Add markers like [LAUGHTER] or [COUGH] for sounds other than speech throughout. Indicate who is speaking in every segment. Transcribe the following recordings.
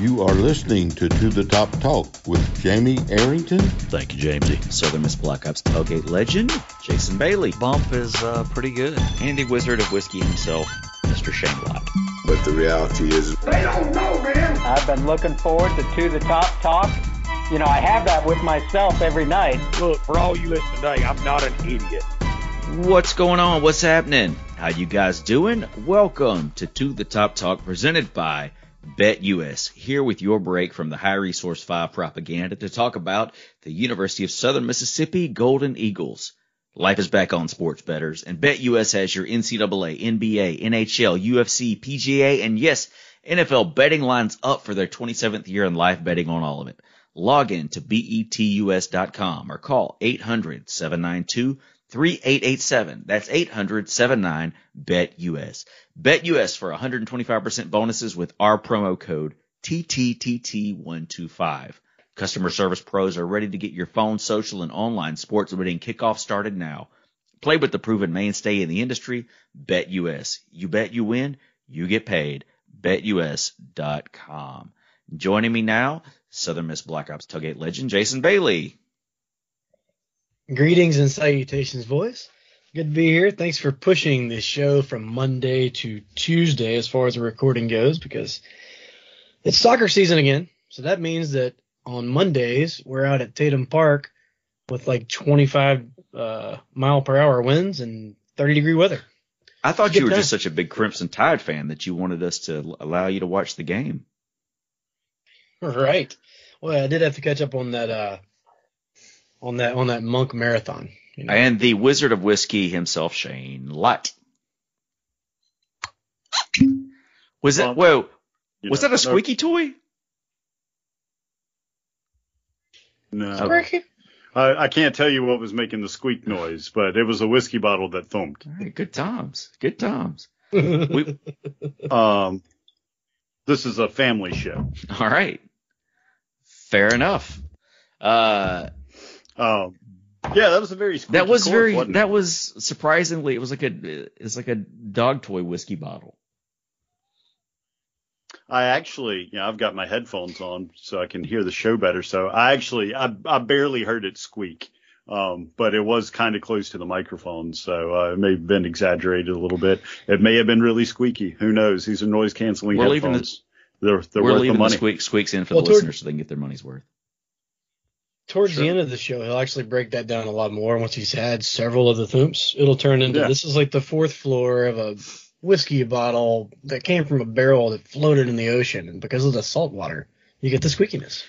Speaker 1: You are listening to To the Top Talk with Jamie Arrington.
Speaker 2: Thank you, Jamesy. Southern Miss Black Ops tailgate legend, Jason Bailey.
Speaker 3: Bump is uh, pretty good.
Speaker 2: Andy Wizard of Whiskey himself, Mr. Shane Lott.
Speaker 4: But the reality is,
Speaker 5: They don't know, man.
Speaker 6: I've been looking forward to To the Top Talk. You know, I have that with myself every night.
Speaker 5: Look, for all you listening today, I'm not an idiot.
Speaker 2: What's going on? What's happening? How you guys doing? Welcome to To the Top Talk presented by BetUS. Here with your break from the High Resource 5 propaganda to talk about the University of Southern Mississippi Golden Eagles. Life is back on sports betters and BetUS has your NCAA, NBA, NHL, UFC, PGA, and yes, NFL betting lines up for their 27th year in live betting on all of it. Log in to betus.com or call 800-792-3887. That's 800-79-BET-US. BetUS for 125% bonuses with our promo code TTTT125. Customer service pros are ready to get your phone, social, and online sports betting kickoff started now. Play with the proven mainstay in the industry, BetUS. You bet you win, you get paid. BetUS.com. Joining me now, Southern Miss Black Ops Tailgate legend, Jason Bailey.
Speaker 7: Greetings and salutations, boys. Good to be here. Thanks for pushing this show from Monday to Tuesday as far as the recording goes because it's soccer season again. So that means that on Mondays, we're out at Tatum Park with like 25 uh, mile per hour winds and 30 degree weather.
Speaker 2: I thought you were
Speaker 7: time.
Speaker 2: just such a big Crimson Tide fan that you wanted us to allow you to watch the game.
Speaker 7: Right. Well, I did have to catch up on that, uh, on that, on that monk marathon. You know?
Speaker 2: And the Wizard of Whiskey himself, Shane Lott. Was that, whoa,
Speaker 8: You
Speaker 2: was
Speaker 8: know,
Speaker 2: that a squeaky toy?
Speaker 8: No,
Speaker 2: Oh.
Speaker 8: no.
Speaker 7: Ricky?
Speaker 8: I, I can't tell you what was making the squeak noise, but it was a whiskey bottle that thumped.
Speaker 2: All right, good times. Good times. [LAUGHS] We,
Speaker 8: Um, this is a family show.
Speaker 2: all right. Fair enough. Uh,
Speaker 8: Um, yeah, that was a very squeaky
Speaker 2: that was
Speaker 8: cork,
Speaker 2: very, that
Speaker 8: it?
Speaker 2: was surprisingly, it was like a, it's like a dog toy whiskey bottle.
Speaker 8: I actually, you know, I've got my headphones on so I can hear the show better. So I actually, I, I barely heard it squeak. Um, but it was kind of close to the microphone, so uh, it may have been exaggerated a little bit. It may have been really squeaky. Who knows? These are noise canceling
Speaker 2: We're leaving
Speaker 8: headphones. they're they're
Speaker 2: We're
Speaker 8: worth
Speaker 2: leaving
Speaker 8: the
Speaker 2: the, squeak, squeaks in for
Speaker 7: Well,
Speaker 2: the
Speaker 7: toward-
Speaker 2: listeners so they can get their money's worth.
Speaker 7: Towards
Speaker 8: Sure.
Speaker 7: the end of the show, he'll actually break that down a lot more. Once he's had several of the thumps, it'll turn into
Speaker 8: Yeah.
Speaker 7: this is like the fourth floor of a whiskey bottle that came from a barrel that floated in the ocean, and because of the salt water, you get the squeakiness.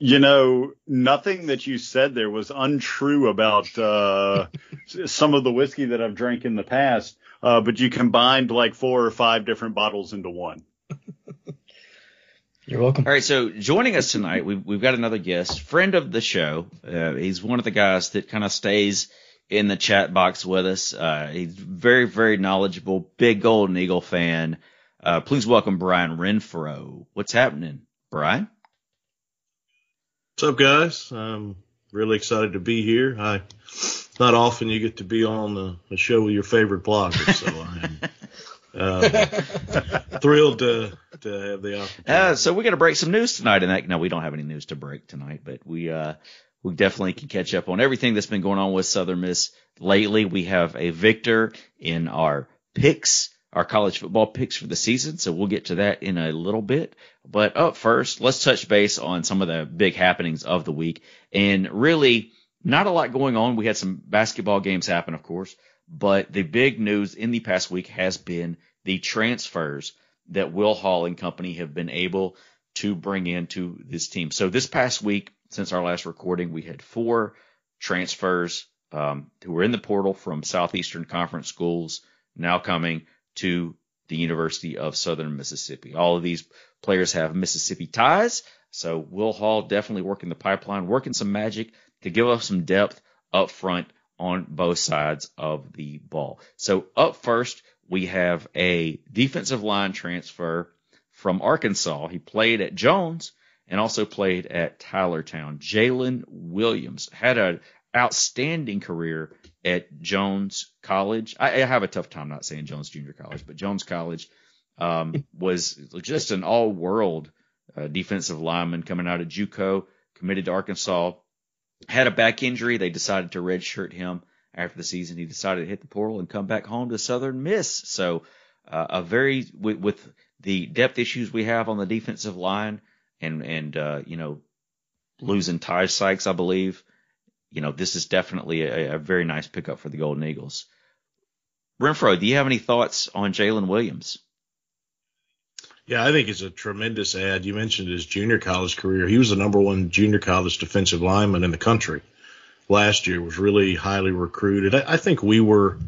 Speaker 8: You know, nothing that you said there was untrue about uh, [LAUGHS] some of the whiskey that I've drank in the past, uh, but you combined like four or five different bottles into one.
Speaker 7: You're welcome.
Speaker 2: All right, so joining us tonight, we've, we've got another guest, friend of the show. Uh, he's one of the guys that kind of stays in the chat box with us. Uh, he's very, very knowledgeable, big Golden Eagle fan. Uh, please welcome Brian Renfroe. What's happening, Brian?
Speaker 9: What's up, guys? I'm really excited to be here. I not often you get to be on the, a show with your favorite blogger, so I'm [LAUGHS] uh, [LAUGHS] thrilled to to have the opportunity.
Speaker 2: Uh, so we got to break some news tonight, and that no, we don't have any news to break tonight, but we uh we definitely can catch up on everything that's been going on with Southern Miss lately. We have a victor in our picks, our college football picks for the season, so we'll get to that in a little bit. But up first, let's touch base on some of the big happenings of the week, and really not a lot going on. We had some basketball games happen, of course, but the big news in the past week has been the transfers that Will Hall and company have been able to bring into this team. So this past week, since our last recording, we had four transfers um, who were in the portal from Southeastern Conference schools now coming to the University of Southern Mississippi. All of these players have Mississippi ties. So Will Hall definitely working the pipeline, working some magic to give us some depth up front on both sides of the ball. So up first, we have a defensive line transfer from Arkansas. He played at Jones and also played at Tylertown. Jalen Williams had an outstanding career at Jones College. I, I have a tough time not saying Jones Junior College, but Jones College um, [LAUGHS] was just an all-world a defensive lineman coming out of JUCO, committed to Arkansas, had a back injury. They decided to redshirt him after the season. He decided to hit the portal and come back home to Southern Miss. So uh, a very with, with the depth issues we have on the defensive line and and uh, you know losing Ty Sykes, I believe. You know, this is definitely a, a very nice pickup for the Golden Eagles. Renfroe, do you have any thoughts on Jalen Williams?
Speaker 9: Yeah, I think it's a tremendous ad. You mentioned his junior college career. He was the number one junior college defensive lineman in the country last year. Was really highly recruited. I, I think we were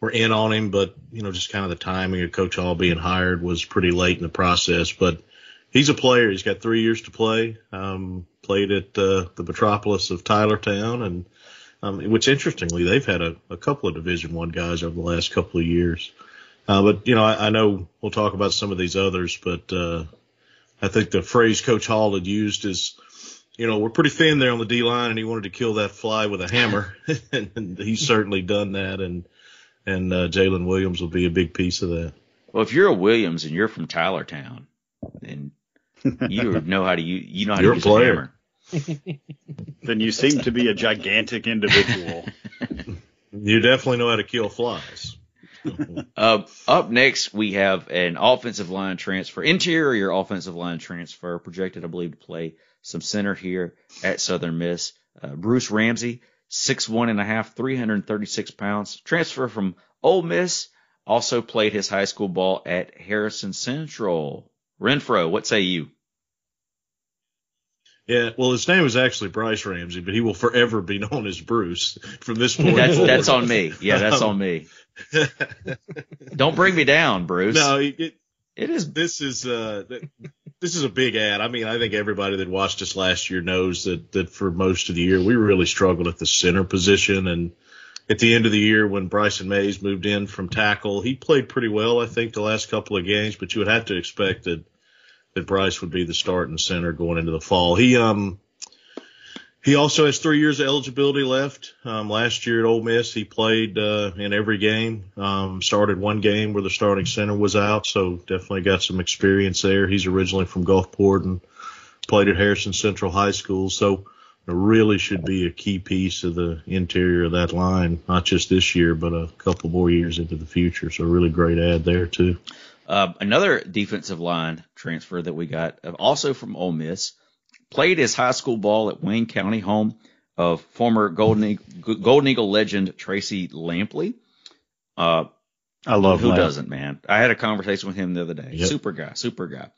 Speaker 9: were in on him, but you know, just kind of the timing of Coach Hall being hired was pretty late in the process. But he's a player. He's got three years to play. Um, played at uh, the metropolis of Tylertown, and um, which interestingly, they've had a, a couple of Division One guys over the last couple of years. Uh, but you know, I, I know we'll talk about some of these others, but uh, I think the phrase Coach Hall had used is, you know, we're pretty thin there on the D line, and he wanted to kill that fly with a hammer, and, [LAUGHS] and [LAUGHS] he's certainly done that. And and uh, Jalen Williams will be a big piece of that.
Speaker 2: Well, if you're a Williams and you're from Tylertown, then [LAUGHS] you know how to you you know how
Speaker 9: You're
Speaker 2: to use
Speaker 9: player.
Speaker 2: a hammer.
Speaker 8: Then you seem to be a gigantic individual.
Speaker 9: You definitely know how to kill flies.
Speaker 2: Uh, up next, we have an offensive line transfer, interior offensive line transfer, projected, I believe, to play some center here at Southern Miss. Uh, Bruce Ramsey, six one and a half, 336 pounds, transfer from Ole Miss. Also played his high school ball at Harrison Central. Renfroe, what say you?
Speaker 9: Yeah, well, his name is actually Bryce Ramsey, but he will forever be known as Bruce from this point
Speaker 2: That's that's on me. Yeah, that's on me. [LAUGHS] Don't bring me down, Bruce.
Speaker 9: no, it,
Speaker 2: it is.
Speaker 9: this is uh this is a big ad. I mean, I think everybody that watched us last year knows that that for most of the year we really struggled at the center position and at the end of the year when Bryson Mays moved in from tackle, he played pretty well I think the last couple of games, but you would have to expect that that Bryce would be the starting center going into the fall. He um he also has three years of eligibility left. Um, last year at Ole Miss, he played uh, in every game. Um, started one game where the starting center was out, so definitely got some experience there. He's originally from Gulfport and played at Harrison Central High School, so really should be a key piece of the interior of that line, not just this year, but a couple more years into the future. So really great ad there too.
Speaker 2: Uh, another defensive line transfer that we got, uh, also from Ole Miss, played his high school ball at Wayne County, home of former Golden Eagle, Golden Eagle legend Tracy Lampley. Uh,
Speaker 8: I love
Speaker 2: who
Speaker 8: Lamp.
Speaker 2: doesn't, man? I had a conversation with him the other day.
Speaker 9: Yep.
Speaker 2: Super guy, super guy.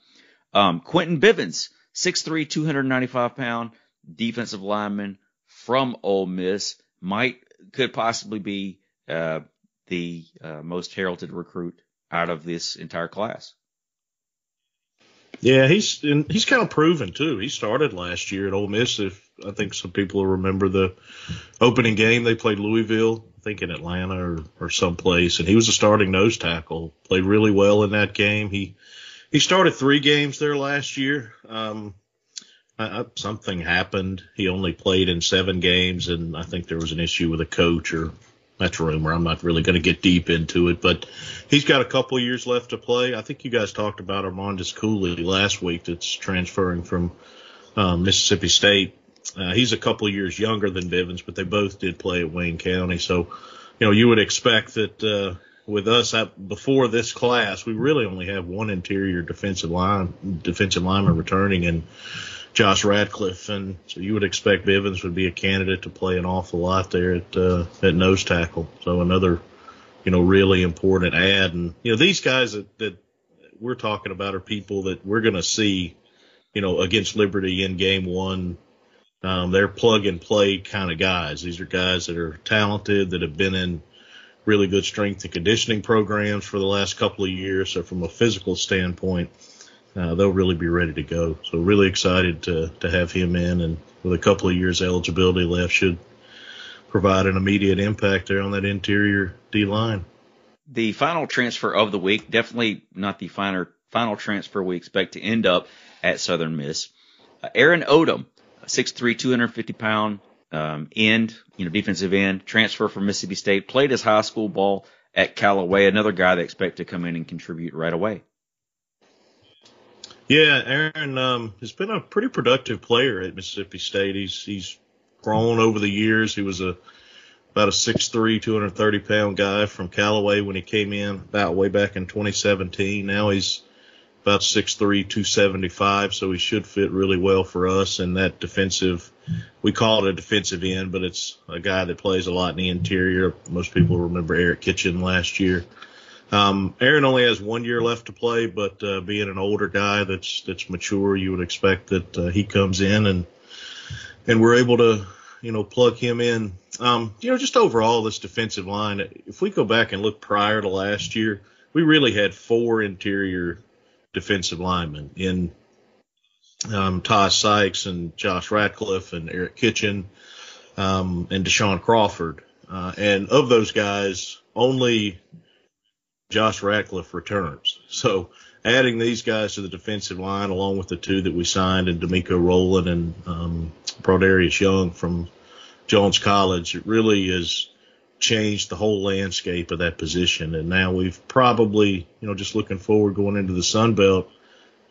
Speaker 2: Um, Quentin Bivens, 6'3", 295 pound defensive lineman from Ole Miss, might could possibly be uh, the uh, most heralded recruit out of this entire class.
Speaker 9: Yeah, he's and he's kind of proven too. He started last year at Ole Miss. If I think some people remember the opening game they played Louisville, I think in Atlanta or or someplace, and he was a starting nose tackle. Played really well in that game. He he started three games there last year. Um, I, I, something happened. He only played in seven games, and I think there was an issue with a coach or that's rumor. I'm not really going to get deep into it, but he's got a couple years left to play. I think you guys talked about Armandus Cooley last week that's transferring from um, Mississippi State. Uh, he's a couple years younger than Bivens, but they both did play at Wayne County. So, you know, you would expect that uh, with us at, before this class, we really only have one interior defensive line defensive lineman returning, and Josh Radcliffe, and so you would expect Bivens would be a candidate to play an awful lot there at uh, at nose tackle. So another, you know, really important ad. And you know, these guys that, that we're talking about are people that we're going to see, you know, against Liberty in game one. Um, they're plug and play kind of guys. These are guys that are talented that have been in really good strength and conditioning programs for the last couple of years. So from a physical standpoint, uh, they'll really be ready to go. So really excited to to have him in, and with a couple of years eligibility left, should provide an immediate impact there on that interior D line.
Speaker 2: The final transfer of the week, definitely not the final final transfer we expect to end up at Southern Miss. Uh, Aaron Odom, 6'3", 250 pound um, end, you know, defensive end, transfer from Mississippi State, played his high school ball at Callaway. Another guy they expect to come in and contribute right away.
Speaker 9: Yeah, Aaron um, has been a pretty productive player at Mississippi State. He's he's grown over the years. He was a about a 6'3", 230 pound guy from Callaway when he came in about way back in 2017. Now he's about 6'3", 275, so he should fit really well for us. And that defensive, we call it a defensive end, but it's a guy that plays a lot in the interior. Most people remember Eric Kitchen last year. Um, Aaron only has one year left to play, but uh, being an older guy that's that's mature, you would expect that uh, he comes in and and we're able to you know plug him in. Um, you know, just overall this defensive line. If we go back and look prior to last year, we really had four interior defensive linemen in um, Ty Sykes and Josh Ratcliffe and Eric Kitchen um, and Deshaun Crawford. Uh, and of those guys, only Josh Ratcliffe returns. So adding these guys to the defensive line, along with the two that we signed, and DeMeco Rowland and um, Brodarius Young from Jones College, it really has changed the whole landscape of that position. And now we've probably, you know, just looking forward going into the Sun Belt,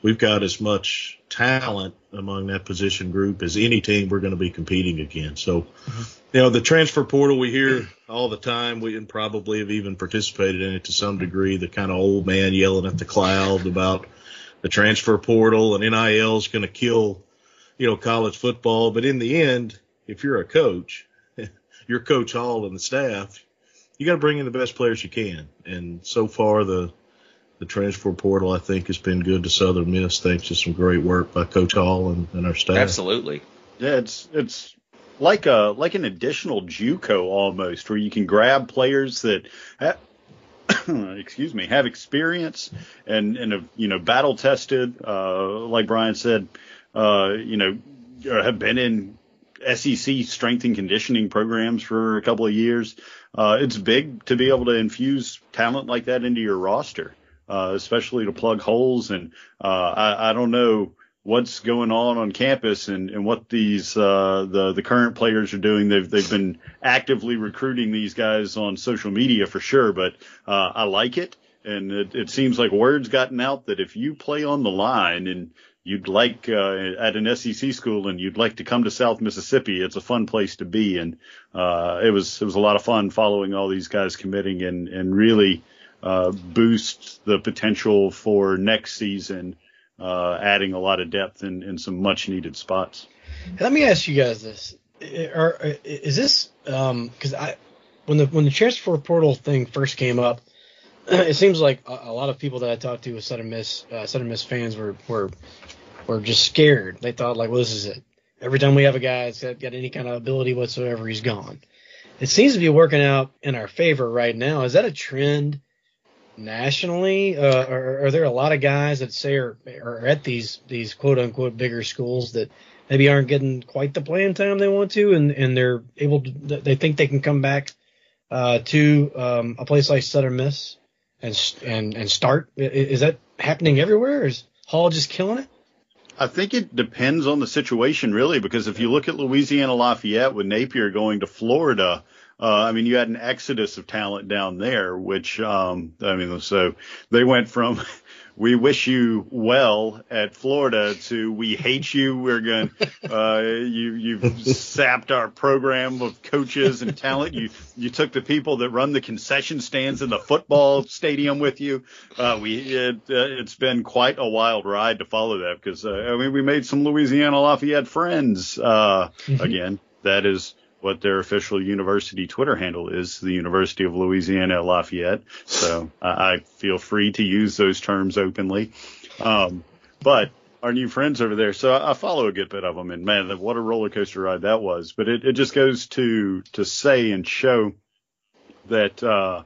Speaker 9: we've got as much talent among that position group as any team we're going to be competing against. So, mm-hmm. you know, the transfer portal we hear all the time, we and probably have even participated in it to some degree, the kind of old man yelling at the cloud about the transfer portal and NIL is going to kill, you know, college football. But in the end, if you're a coach, [LAUGHS] you're Coach Hall and the staff, you got to bring in the best players you can. And so far, the the transfer portal I think has been good to Southern Miss thanks to some great work by Coach Hall and, and our staff.
Speaker 2: Absolutely.
Speaker 8: Yeah, it's it's like a like an additional JUCO almost, where you can grab players that. Have, [COUGHS] excuse me, have experience and and have you know battle tested, uh, like Brian said, uh, you know, have been in SEC strength and conditioning programs for a couple of years. Uh, it's big to be able to infuse talent like that into your roster uh, especially to plug holes. And uh, I, I don't know what's going on on campus and, and what these uh, the the current players are doing. They've they've been actively recruiting these guys on social media for sure, but uh, I like it. And it, it seems like word's gotten out that if you play on the line and you'd like uh, at an SEC school and you'd like to come to South Mississippi, it's a fun place to be. And uh, it was it was a lot of fun following all these guys committing and and really uh, boost the potential for next season, uh, adding a lot of depth in, in some much needed spots.
Speaker 7: Let me ask you guys this: is this because um, I when the when the transfer portal thing first came up, [CLEARS THROAT] it seems like a, a, lot of people that I talked to with Southern Miss uh, Southern Miss fans were were were just scared. They thought like, well, this is it. Every time we have a guy that's got any kind of ability whatsoever, he's gone. It seems to be working out in our favor right now. Is that a trend nationally? Uh, are, are, there a lot of guys that say are, are at these these quote unquote bigger schools that maybe aren't getting quite the playing time they want to, and and they're able to they think they can come back uh, to um, a place like Southern Miss and and and start? Is that happening everywhere? Is Hall just killing it?
Speaker 8: I think it depends on the situation, really, because if you look at Louisiana Lafayette with Napier going to Florida, uh, I mean, you had an exodus of talent down there, which, um, I mean, so they went from, [LAUGHS] we wish you well at Florida to we hate you. We're going, [LAUGHS] uh, you, you've sapped our program of coaches and talent. You, you took the people that run the concession stands in the football stadium with you. Uh, we, it, uh, it's been quite a wild ride to follow that because, uh, I mean, we made some Louisiana Lafayette friends, uh, mm-hmm. again. That is, what their official university Twitter handle is, the University of Louisiana at Lafayette. So I, I feel free to use those terms openly. Um, but our new friends over there, so I, follow a good bit of them, and man, what a roller coaster ride that was. But it, it just goes to to say and show that. Uh,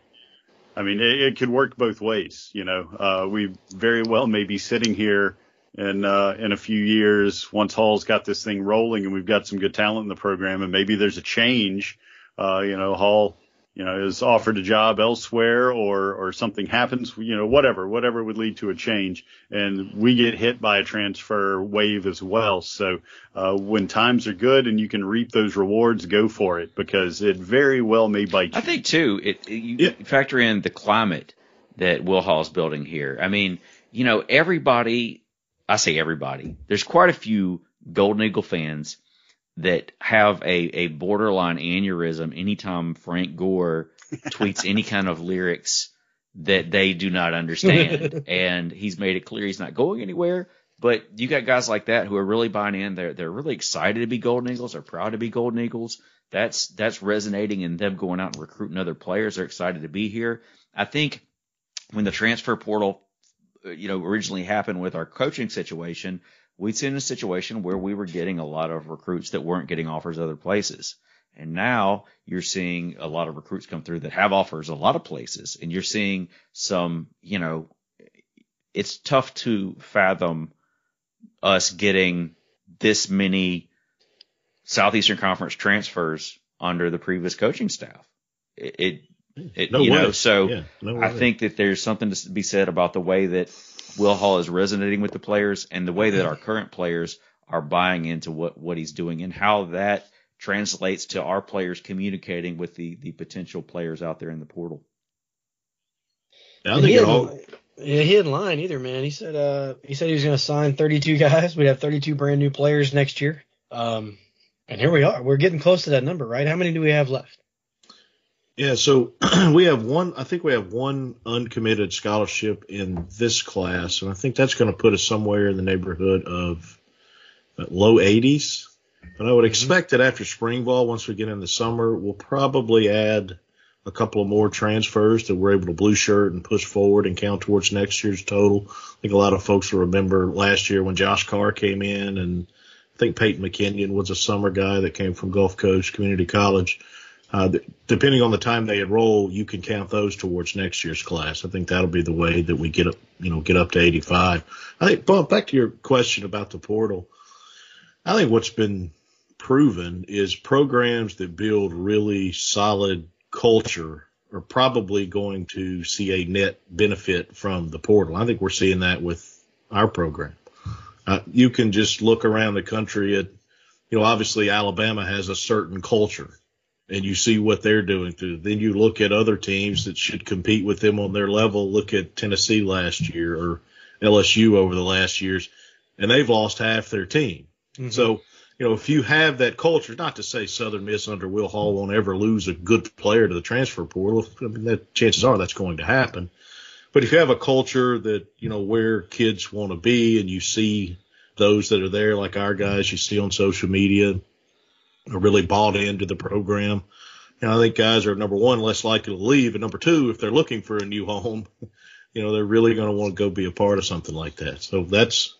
Speaker 8: I mean, it, it could work both ways. You know, uh, we very well may be sitting here in uh, in a few years once Hall's got this thing rolling and we've got some good talent in the program and maybe there's a change. Uh, you know, Hall, you know, is offered a job elsewhere or or something happens, you know, whatever, whatever would lead to a change, and we get hit by a transfer wave as well. So uh, when times are good and you can reap those rewards, go for it because it very well may bite. You.
Speaker 2: I think too, it, it you yeah. factor in the climate that Will Hall's building here. I mean, you know, everybody I say everybody. There's quite a few Golden Eagle fans that have a, a borderline aneurysm anytime Frank Gore [LAUGHS] tweets any kind of lyrics that they do not understand. [LAUGHS] and he's made it clear he's not going anywhere. But you got guys like that who are really buying in. They're they're really excited to be Golden Eagles. They're proud to be Golden Eagles. That's that's resonating in them going out and recruiting other players. They're excited to be here. I think when the transfer portal, Uh, you know, originally happened with our coaching situation, we'd seen a situation where we were getting a lot of recruits that weren't getting offers other places. And now you're seeing a lot of recruits come through that have offers a lot of places. And you're seeing some, you know, it's tough to fathom us getting this many Southeastern Conference transfers under the previous coaching staff. It, it, it
Speaker 9: No
Speaker 2: you
Speaker 9: way.
Speaker 2: know, so
Speaker 9: Yeah, no
Speaker 2: I
Speaker 9: way.
Speaker 2: think that there's something to be said about the way that Will Hall is resonating with the players and the way that our current players are buying into what, what he's doing and how that translates to our players communicating with the, the potential players out there in the portal.
Speaker 9: I think
Speaker 7: he
Speaker 9: it all.
Speaker 7: yeah, he didn't lie either, man. He said uh he said he was going to sign 32 guys. We'd have 32 brand new players next year. Um, and here we are. We're getting close to that number, right? How many do we have left?
Speaker 9: Yeah, so [CLEARS THROAT] we have one. I think we have one uncommitted scholarship in this class, and I think that's going to put us somewhere in the neighborhood of uh, low 80s. But I would expect that after spring ball, once we get in the summer, we'll probably add a couple of more transfers that we're able to blue shirt and push forward and count towards next year's total. I think a lot of folks will remember last year when Josh Carr came in, and I think Peyton McKinnon was a summer guy that came from Gulf Coast Community College. Uh, depending on the time they enroll, you can count those towards next year's class. I think that'll be the way that we get up, you know, get up to 85. I think, Bump, back to your question about the portal. I think what's been proven is programs that build really solid culture are probably going to see a net benefit from the portal. I think we're seeing that with our program. Uh, you can just look around the country at, you know, obviously Alabama has a certain culture and you see what they're doing through. Then you look at other teams that should compete with them on their level. Look at Tennessee last year or LSU over the last years, and they've lost half their team. Mm-hmm. So, you know, if you have that culture, not to say Southern Miss under Will Hall won't ever lose a good player to the transfer portal. I mean, that chances are that's going to happen. But if you have a culture that, you know, where kids want to be and you see those that are there, like our guys you see on social media, are really bought into the program. And I think guys are number one less likely to leave, and number two, if they're looking for a new home, [LAUGHS] you know they're really going to want to go be a part of something like that. So that's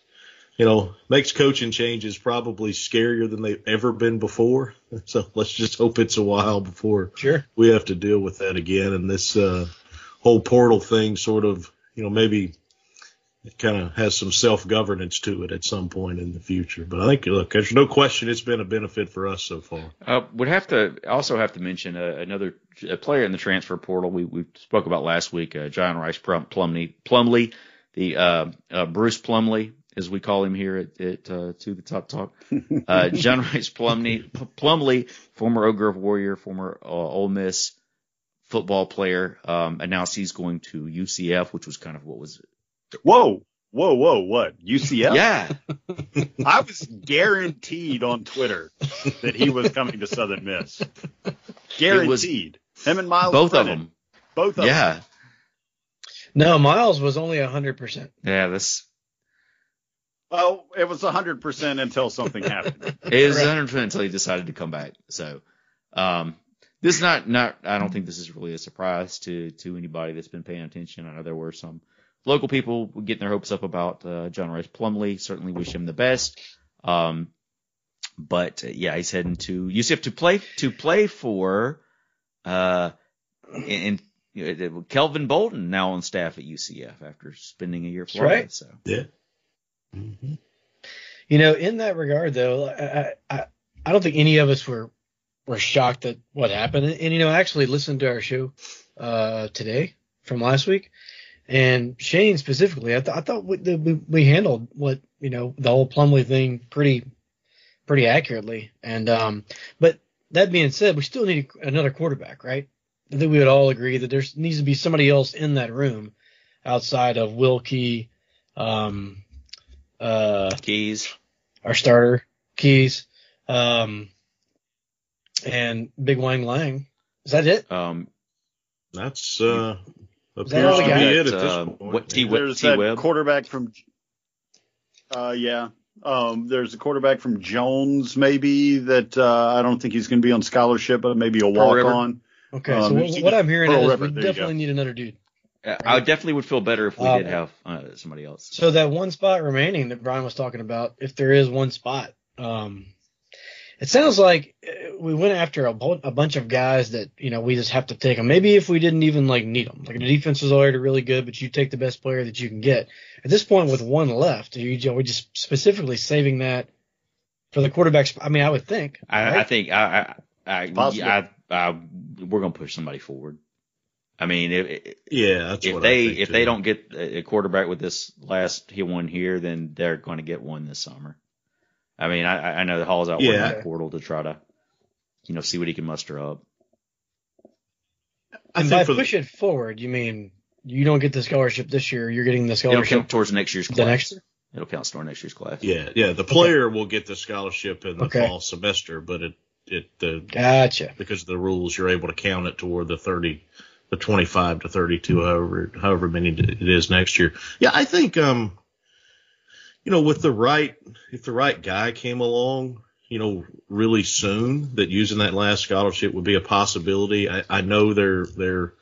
Speaker 9: you know makes coaching changes probably scarier than they've ever been before. [LAUGHS] So let's just hope it's a while before
Speaker 7: Sure.
Speaker 9: we have to deal with that again. And this uh, whole portal thing sort of you know maybe it kind of has some self governance to it at some point in the future. But I think look, there's no question it's been a benefit for us so far.
Speaker 2: Uh, would have to also have to mention uh, another a player in the transfer portal we we spoke about last week, uh, John Rhys Plum, Plumlee, Plumlee, the uh, uh, Bruce Plumlee as we call him here at, at uh, to the top talk. Uh, [LAUGHS] John Rhys Plumlee, Plumlee, former Oak Grove Warrior, former uh, Ole Miss football player, um, announced he's going to UCF, which was kind of what was
Speaker 8: Whoa, whoa, whoa, what? UCF?
Speaker 2: yeah
Speaker 8: I was guaranteed on Twitter that he was coming to Southern Miss. Guaranteed. Him and Miles.
Speaker 2: both of them
Speaker 8: Both of them.
Speaker 2: yeah
Speaker 7: No, Miles was only 100%.
Speaker 2: yeah this
Speaker 8: Well, it was 100% until something happened.
Speaker 2: It was 100% until he decided to come back. So, um, this is not, not, I don't think this is really a surprise to, to anybody that's been paying attention. I know there were some local people getting their hopes up about, uh, John Rhys Plumlee. Certainly wish him the best. Um, but uh, yeah, he's heading to UCF to play, to play for, uh, and, and Kelvin Bolden now on staff at UCF after spending a year at Florida.
Speaker 7: right.
Speaker 2: So,
Speaker 9: Yeah. Mm-hmm.
Speaker 7: You know, in that regard, though, I, I I don't think any of us were were shocked at what happened. And, and you know, I actually listened to our show uh, today from last week, and Shane specifically, I, th- I thought we, the, we we handled what you know the whole Plumlee thing pretty pretty accurately. And um, but that being said, we still need another quarterback, right? I think we would all agree that there needs to be somebody else in that room outside of Wilkie, um, uh,
Speaker 2: Keys.
Speaker 7: our starter Keys, um, and Big Wang Lang. Is that it?
Speaker 2: Um,
Speaker 9: That's uh,
Speaker 7: Is that all
Speaker 9: appears
Speaker 7: we
Speaker 9: to be it at
Speaker 2: Uh,
Speaker 9: this point.
Speaker 2: T-
Speaker 9: yeah.
Speaker 2: Web-
Speaker 8: There's that
Speaker 2: T-Web?
Speaker 8: quarterback from. Uh, yeah. Um, there's a quarterback from Jones, maybe that uh, I don't think he's going to be on scholarship, but maybe a walk on.
Speaker 7: Okay,
Speaker 8: Um,
Speaker 7: so what, what I'm hearing
Speaker 8: Pearl
Speaker 7: is
Speaker 8: River,
Speaker 7: we definitely need another dude.
Speaker 2: Uh, I definitely would feel better if we
Speaker 7: Um,
Speaker 2: did have uh, somebody else.
Speaker 7: So that one spot remaining that Brian was talking about, if there is one spot, um, it sounds like uh, we went after a, bu- a bunch of guys that you know we just have to take them. Maybe if we didn't even like need them, like the defense is already really good, but you take the best player that you can get. At this point, with one left, are you are we just specifically saving that for the quarterbacks. I mean, I would think.
Speaker 2: I, I think I, I, I, I, I, we're gonna push somebody forward. I mean, if,
Speaker 9: Yeah, that's
Speaker 2: if
Speaker 9: what
Speaker 2: they
Speaker 9: I think
Speaker 2: if
Speaker 9: too.
Speaker 2: they don't get a quarterback with this last he one here, then they're going to get one this summer. I mean, I, I know the Hall's out working
Speaker 9: Yeah.
Speaker 2: the portal to try to, you know, see what he can muster up.
Speaker 9: I
Speaker 7: and
Speaker 9: think
Speaker 7: by
Speaker 9: for the,
Speaker 7: push it forward, you mean you don't get the scholarship this year, you're getting the
Speaker 2: It'll
Speaker 7: scholarship
Speaker 2: count towards next year's class.
Speaker 7: the next year.
Speaker 2: It'll count toward next year's class.
Speaker 9: yeah, yeah, the player will get the scholarship in the
Speaker 7: Okay.
Speaker 9: fall semester, but it it the
Speaker 7: Gotcha.
Speaker 9: because of the rules, you're able to count it toward the 30, the 25 to 32, however, however many it is next year. Yeah, I think, um, you know, with the right, if the right guy came along, you know, really soon, that using that last scholarship would be a possibility. I, I know they're, they're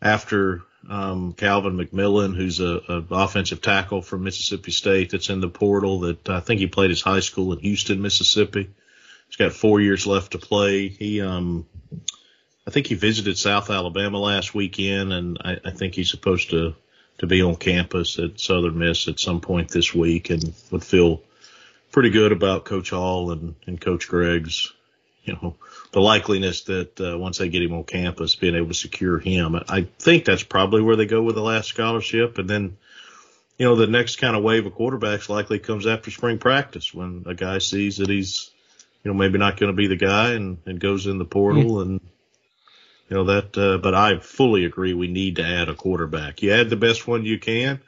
Speaker 9: after, um, Calvin McMillan, who's a, a offensive tackle from Mississippi State that's in the portal that I think he played his high school in Houston, Mississippi. He's got four years left to play. He, um, I think he visited South Alabama last weekend, and I, I think he's supposed to to be on campus at Southern Miss at some point this week, and would feel pretty good about Coach Hall and, and Coach Greg's, you know, the likeliness that uh, once they get him on campus, being able to secure him. I think that's probably where they go with the last scholarship, and then. You know, the next kind of wave of quarterbacks likely comes after spring practice when a guy sees that he's you know, maybe not going to be the guy and, and goes in the portal and, you know, that, uh, but I fully agree we need to add a quarterback. You add the best one you can.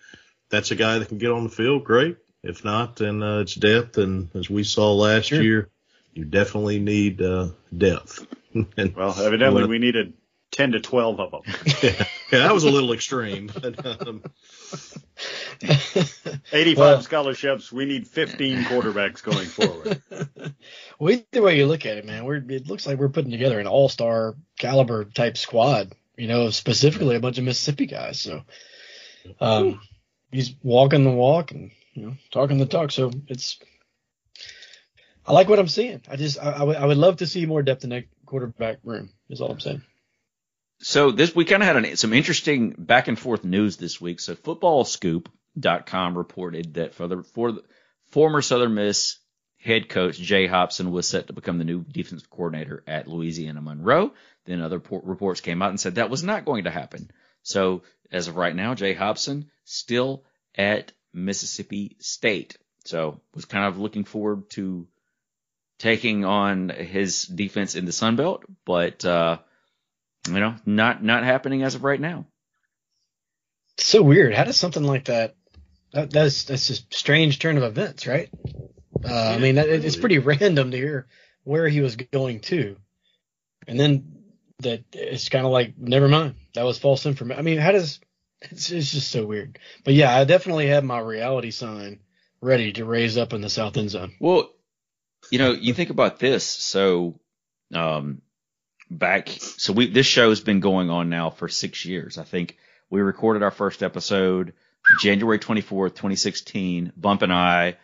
Speaker 9: That's a guy that can get on the field. Great. If not, then, uh, it's depth. And as we saw last
Speaker 7: Sure.
Speaker 9: year, you definitely need, uh, depth. [LAUGHS] and,
Speaker 8: Well, evidently we needed 10 to 12 of them. [LAUGHS]
Speaker 9: yeah, that was a little extreme. But, um, [LAUGHS]
Speaker 8: 85
Speaker 7: Well-
Speaker 8: scholarships. We need 15 quarterbacks going forward. [LAUGHS]
Speaker 7: well, either way you look at it, man, we're it looks like we're putting together an all star caliber type squad. You know, specifically a bunch of Mississippi guys. So, um, he's walking the walk and you know talking the talk. So it's, I like what I'm seeing. I just I, I would I would love to see more depth in that quarterback room. Is all I'm saying.
Speaker 2: So this we kind of had an, some interesting back and forth news this week. So footballscoop.com reported that for the for the former Southern Miss head coach Jay Hopson was set to become the new defensive coordinator at Louisiana Monroe. Then other por- reports came out and said that was not going to happen. So as of right now, Jay Hopson still at Mississippi State. So was kind of looking forward to taking on his defense in the Sun Belt, but uh, you know, not not happening as of right now.
Speaker 7: It's so weird. How does something like that? that that's that's a strange turn of events, right? Uh, I mean, that, it's pretty random to hear where he was going to, and then that it's kind of like never mind. That was false information. I mean, how does it's, it's just so weird. But yeah, I definitely have my reality sign ready to raise up in the south end zone.
Speaker 2: Well, you know, you think about this. So, um, back, so we, this show has been going on now for six years. I think we recorded our first episode January 24th, 2016. Bump and I,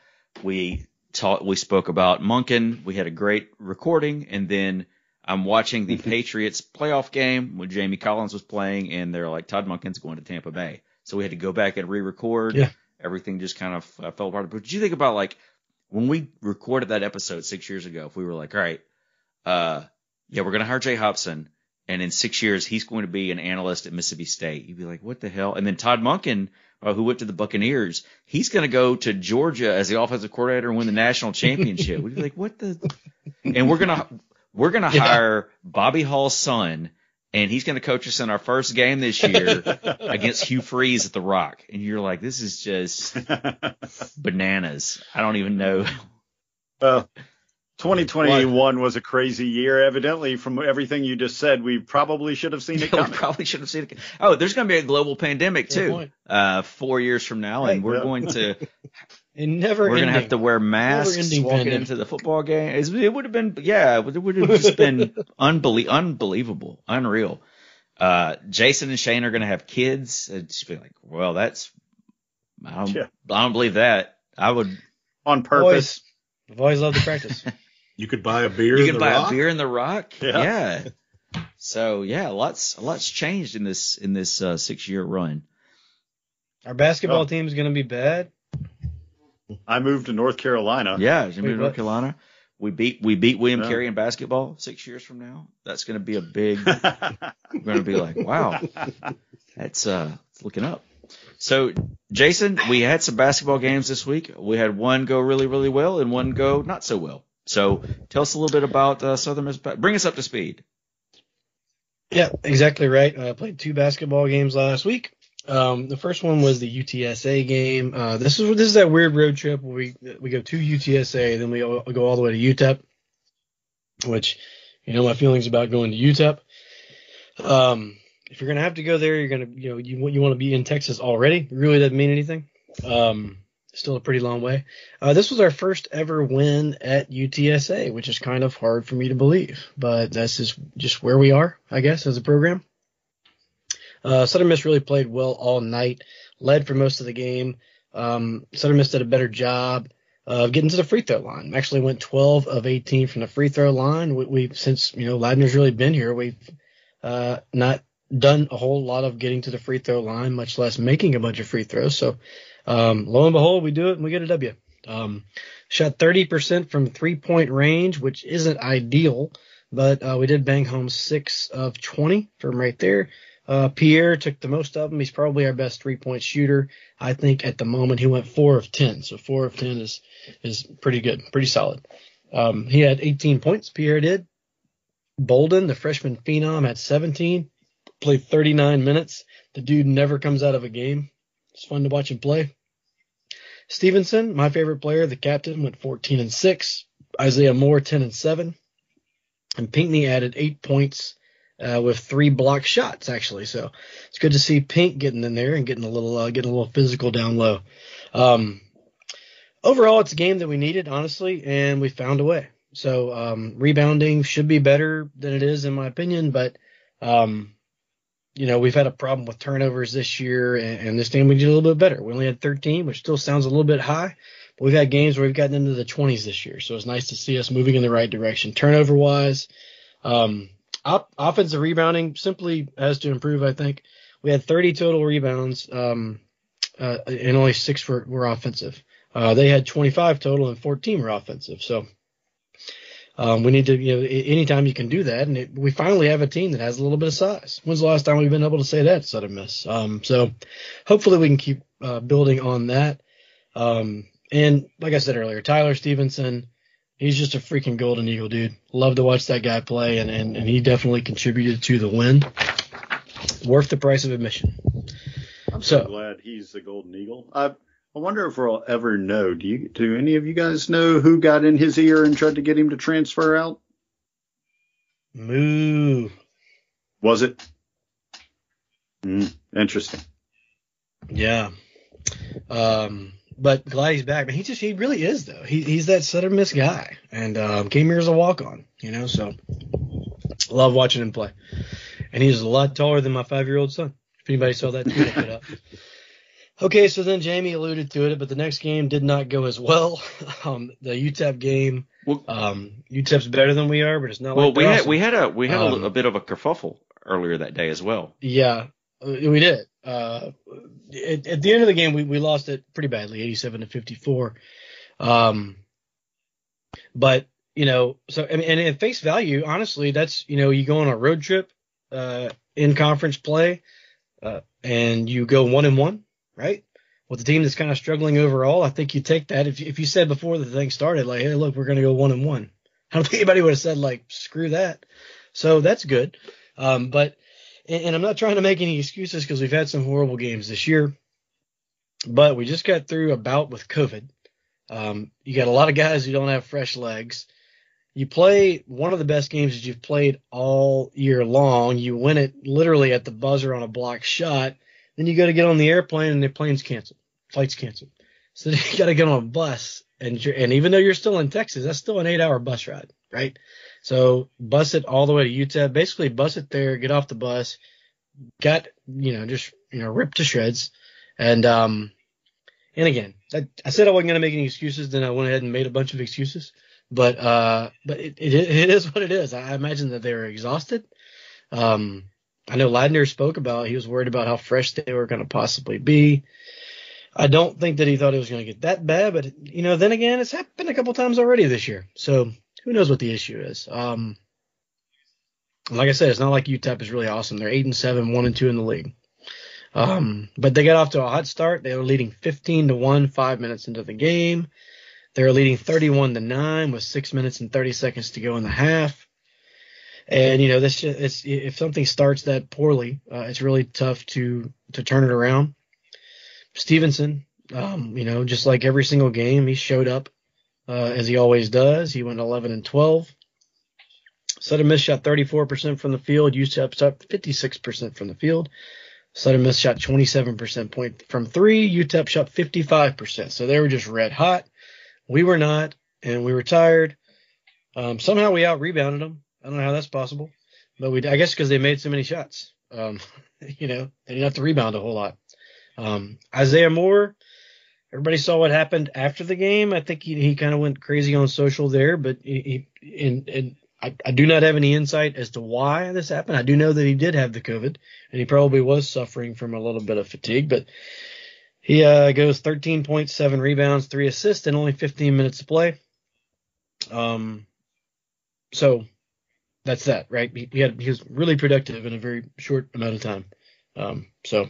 Speaker 2: we taught, we spoke about Monken. We had a great recording and then I'm watching the [LAUGHS] Patriots playoff game when Jamie Collins was playing and they're like, Todd Monken's going to Tampa Bay. So we had to go back and re-record.
Speaker 7: Yeah.
Speaker 2: Everything just kind of uh, fell apart. But did you think about like when we recorded that episode six years ago, if we were like, all right, uh, yeah, we're going to hire Jay Hopson and in six years, he's going to be an analyst at Mississippi State. You'd be like, what the hell? And then Todd Monken, uh, who went to the Buccaneers, he's going to go to Georgia as the offensive coordinator and win the national championship. We'd be like, what the? [LAUGHS] And we're going to, we're going to
Speaker 7: Yeah.
Speaker 2: hire Bobby Hall's son and he's going to coach us in our first game this year [LAUGHS] against Hugh Freeze at the Rock. And you're like, this is just [LAUGHS] bananas. I don't even know.
Speaker 8: well, 2021 was a crazy year. Evidently, from everything you just said, we probably should have seen it [LAUGHS]
Speaker 2: we
Speaker 8: coming.
Speaker 2: probably should have seen it. Oh, there's going to be a global pandemic
Speaker 7: Good
Speaker 2: too, uh, four years from now, and we're
Speaker 8: Yeah.
Speaker 2: going to [LAUGHS]
Speaker 7: And never
Speaker 2: we're going to
Speaker 7: ending.
Speaker 2: have to wear masks walking
Speaker 7: pandemic.
Speaker 2: into the football game. It's- It would have been, yeah, it would have just been [LAUGHS] unbelie- unbelievable, unreal. Uh, Jason and Shane are going to have kids. It'd just be like, well, that's, I don't,
Speaker 8: Yeah.
Speaker 2: I don't believe that. I would,
Speaker 8: on purpose.
Speaker 7: Boys, I've always loved to practice.
Speaker 9: You could buy a beer
Speaker 2: you
Speaker 9: in
Speaker 2: can
Speaker 9: the
Speaker 2: buy
Speaker 9: rock.
Speaker 2: a beer in the rock. [LAUGHS]
Speaker 8: Yeah.
Speaker 2: Yeah. So yeah, lots, lots changed in this, in this, uh, six year run.
Speaker 7: Our basketball
Speaker 8: Oh.
Speaker 7: team is going to be bad.
Speaker 8: I moved to North Carolina.
Speaker 2: Yeah. Jimmy
Speaker 7: Wait,
Speaker 2: North
Speaker 7: what?
Speaker 2: Carolina. We beat, we beat William
Speaker 8: Yeah.
Speaker 2: Carey in basketball six years from now. That's going to be a big, [LAUGHS] We're going to be like, wow, that's uh, it's looking up. So, Jason, we had some basketball games this week. We had one go really, really well and one go not so well. So, tell us a little bit about uh, Southern Miss. Bring us up to speed.
Speaker 7: Yeah, exactly right. I played two basketball games last week. Um, the first one was the UTSA game. Uh, this is this is that weird road trip where we we go to UTSA, then we go all the way to UTEP, which you know my feelings about going to UTEP. Um, if you're gonna have to go there, you're gonna you know you you want to be in Texas already. Really doesn't mean anything. Um, still a pretty long way. Uh, this was our first ever win at UTSA, which is kind of hard for me to believe, but this is just where we are, I guess, as a program. Uh, Southern Miss really played well all night, led for most of the game. Um, Southern Miss did a better job of getting to the free throw line. Actually went 12 of 18 from the free throw line. We, we've since you know Ladner's really been here, we've uh, not done a whole lot of getting to the free throw line, much less making a bunch of free throws. So um, lo and behold, we do it and we get a W. Um, shot 30% from three point range, which isn't ideal, but uh, we did bang home six of 20 from right there. Uh, Pierre took the most of them. He's probably our best three point shooter. I think at the moment he went four of 10. So four of 10 is, is pretty good, pretty solid. Um, he had 18 points. Pierre did. Bolden, the freshman phenom, had 17, played 39 minutes. The dude never comes out of a game. It's fun to watch him play. Stevenson, my favorite player, the captain, went 14 and 6. Isaiah Moore, 10 and 7. And Pinkney added eight points uh, with three block shots, actually. So it's good to see Pink getting in there and getting a little uh, getting a little physical down low. Um, overall, it's a game that we needed, honestly, and we found a way. So um, rebounding should be better than it is, in my opinion, but um, you know, we've had a problem with turnovers this year, and, and this game we did a little bit better. We only had 13, which still sounds a little bit high, but we've had games where we've gotten into the 20s this year. So it's nice to see us moving in the right direction. Turnover wise, um, op- offensive rebounding simply has to improve, I think. We had 30 total rebounds, um, uh, and only six were, were offensive. Uh, they had 25 total and 14 were offensive. So, um, we need to, you know, anytime you can do that, and it, we finally have a team that has a little bit of size. When's the last time we've been able to say that, Southern Miss? Um, so hopefully we can keep uh, building on that. Um, and like I said earlier, Tyler Stevenson, he's just a freaking golden eagle, dude. Love to watch that guy play, and, and, and he definitely contributed to the win. Worth the price of admission.
Speaker 8: I'm so,
Speaker 7: So-
Speaker 8: glad he's the Golden Eagle. I I wonder if we'll ever know. Do you? Do any of you guys know who got in his ear and tried to get him to transfer out?
Speaker 7: Moo.
Speaker 8: Was it? Mm, interesting.
Speaker 7: Yeah. Um, but glad he's back. But he just he really is though. He he's that Southern Miss guy, and um, came here as a walk on. You know, so love watching him play. And he's a lot taller than my five year old son. If anybody saw that tweet up. [LAUGHS] Okay, so then Jamie alluded to it, but the next game did not go as well. [LAUGHS] Um, the UTEP game,
Speaker 2: Well-
Speaker 7: um, UTEP's better than we are, but it's not
Speaker 2: Well,
Speaker 7: like
Speaker 2: we had we had a we had
Speaker 7: Um,
Speaker 2: a, a bit of a kerfuffle earlier that day as well.
Speaker 7: Yeah, we did. Uh, at, at the end of the game, we, we lost it pretty badly, 87 to 54. Um, but you know, so I mean, and at face value, honestly, that's you know, you go on a road trip, uh, in conference play, uh, and you go one and one, right? With the team that's kind of struggling overall, I think you take that. If if you said before the thing started, like, hey, look, we're going to go one and one, I don't [LAUGHS] think anybody would have said like, screw that. So that's good. Um, but and, and I'm not trying to make any excuses because we've had some horrible games this year, but we just got through a bout with COVID. Um, you got a lot of guys who don't have fresh legs. You play one of the best games that you've played all year long. You win it literally at the buzzer on a block shot. Then you got to get on the airplane and the plane's canceled, flight's canceled. So you got to get on a bus, and and even though you're still in Texas, that's still an eight-hour bus ride, right? So bus it all the way to UTEP. Basically, bus it there, get off the bus, got you know just you know ripped to shreds, and um and again, I, I said I wasn't gonna make any excuses. Then I went ahead and made a bunch of excuses. But uh, but it, it it is what it is. I imagine that they were exhausted. Um, I know Ladner spoke about he was worried about how fresh they were going to possibly be. I don't think that he thought it was going to get that bad, but you know, then again, it's happened a couple times already this year. So who knows what the issue is? Um, like I said, it's not like UTEP is really awesome. They're eight and seven, one and two in the league. Um, but they got off to a hot start. They were leading 15 to one, five minutes into the game. They were leading 31 to nine with six minutes and 30 seconds to go in the half. And you know, this it's if something starts that poorly, uh, it's really tough to to turn it around. Stevenson, um, you know, just like every single game, he showed up uh, as he always does. He went 11 and 12. Southern Miss shot 34% from the field. UTEP shot 56% from the field. Southern Miss shot 27% point from three. UTEP shot 55%. So they were just red hot. We were not, and we were tired. Um, somehow we out rebounded them. I don't know how that's possible, but we, I guess because they made so many shots. Um, [LAUGHS] you know, they didn't have to rebound a whole lot. Um, Isaiah Moore, everybody saw what happened after the game. I think he, he kind of went crazy on social there, but he, he and, and I, I do not have any insight as to why this happened. I do know that he did have the COVID and he probably was suffering from a little bit of fatigue, but he uh, goes 13.7 rebounds, three assists, and only 15 minutes to play. Um, so that's that, right? He, he, had he was really productive in a very short amount of time. Um, so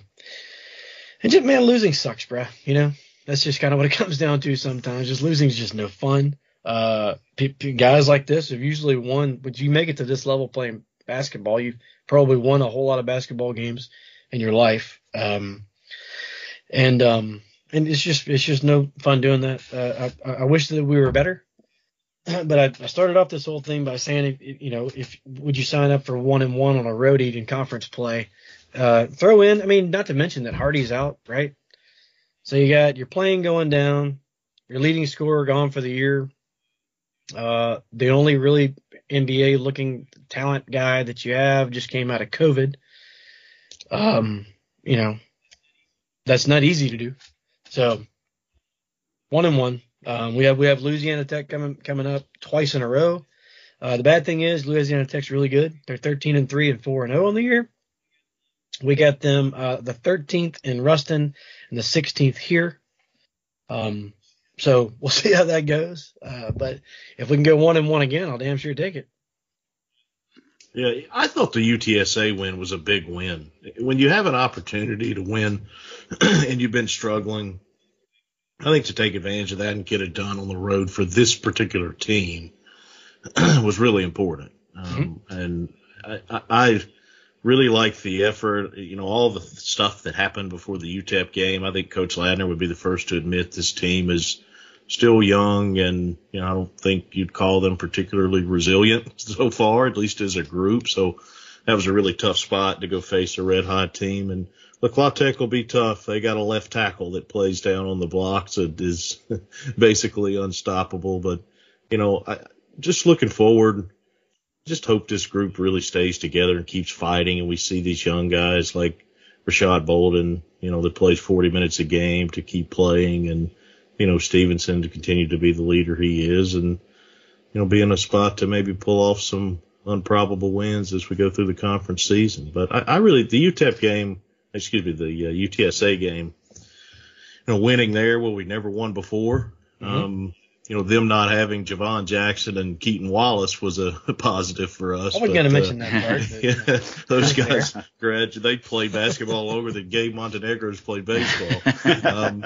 Speaker 7: and just man, losing sucks, bruh. You know that's just kind of what it [LAUGHS] comes down to sometimes. Just losing is just no fun. Uh, p- p- guys like this have usually won, but you make it to this level playing basketball, you've probably won a whole lot of basketball games in your life. Um, and um, and it's just it's just no fun doing that. Uh, I, I wish that we were better, but I, I started off this whole thing by saying, if, you know, if would you sign up for one and one on a road eating conference play? Uh, throw in, I mean, not to mention that Hardy's out, right? So you got your playing going down, your leading scorer gone for the year. Uh, the only really NBA looking talent guy that you have just came out of COVID. Um, you know, that's not easy to do. So one and one. Um, we have we have Louisiana Tech coming coming up twice in a row. Uh, the bad thing is Louisiana Tech's really good. They're 13 and three and four and zero on the year. We got them uh, the 13th in Ruston and the 16th here. Um, so we'll [LAUGHS] see how that goes. Uh, but if we can go one and one again, I'll damn sure take it.
Speaker 9: Yeah, I thought the UTSA win was a big win. When you have an opportunity to win [CLEARS THROAT] and you've been struggling, I think to take advantage of that and get it done on the road for this particular team [CLEARS THROAT] was really important. Um, mm-hmm. And I, I, I really like the effort. You know, all the stuff that happened before the UTEP game. I think Coach Ladner would be the first to admit this team is still young, and you know, I don't think you'd call them particularly resilient [LAUGHS] so far, at least as a group. So that was a really tough spot to go face a red hot team. And La Tech will be tough. They got a left tackle that plays down on the blocks that is [LAUGHS] basically unstoppable. But you know, I, just looking forward, just hope this group really stays together and keeps fighting, and we see these young guys like Rashad Bolden, you know, that plays 40 minutes a game to keep playing and you know, Stevenson to continue to be the leader he is and, you know, be in a spot to maybe pull off some unprobable wins as we go through the conference season. But I, I really, the UTEP game, excuse me, the uh, UTSA game, you know, winning there where we never won before. Mm-hmm. Um, you know, them not having Jhivvan Jackson and Keaton Wallace was a [LAUGHS] positive for us.
Speaker 7: I wasn't going to uh, mention that part. [LAUGHS]
Speaker 9: Yeah, those guys grad, they played basketball longer than Gabe Montenegro has played baseball. Um,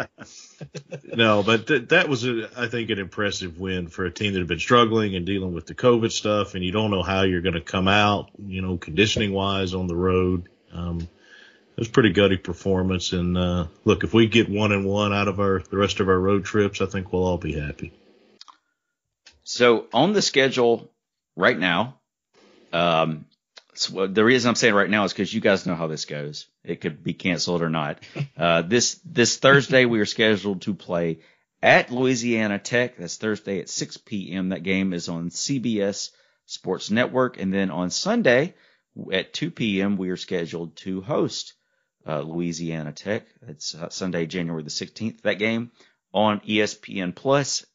Speaker 9: no, but th- that was, a, I think, an impressive win for a team that had been struggling and dealing with the COVID stuff, and you don't know how you're going to come out, you know, conditioning wise on the road. Um, it was a pretty gutty performance, and uh, look, if we get one and one out of our the rest of our road trips, I think we'll all be happy.
Speaker 2: So on the schedule right now, um, so the reason I'm saying right now is because you guys know how this goes. It could be canceled or not. [LAUGHS] Uh, this this Thursday we are scheduled to play at Louisiana Tech. That's Thursday at 6 p.m. That game is on CBS Sports Network, and then on Sunday at 2 p.m. we are scheduled to host uh, Louisiana Tech. It's uh, Sunday, January the 16th. That game on ESPN Plus,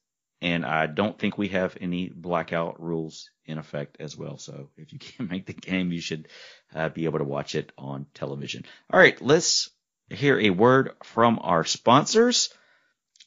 Speaker 2: and I don't think we have any blackout rules in effect as well. So if you [LAUGHS] can't make the game, you should uh, be able to watch it on television. All right, let's hear a word from our sponsors.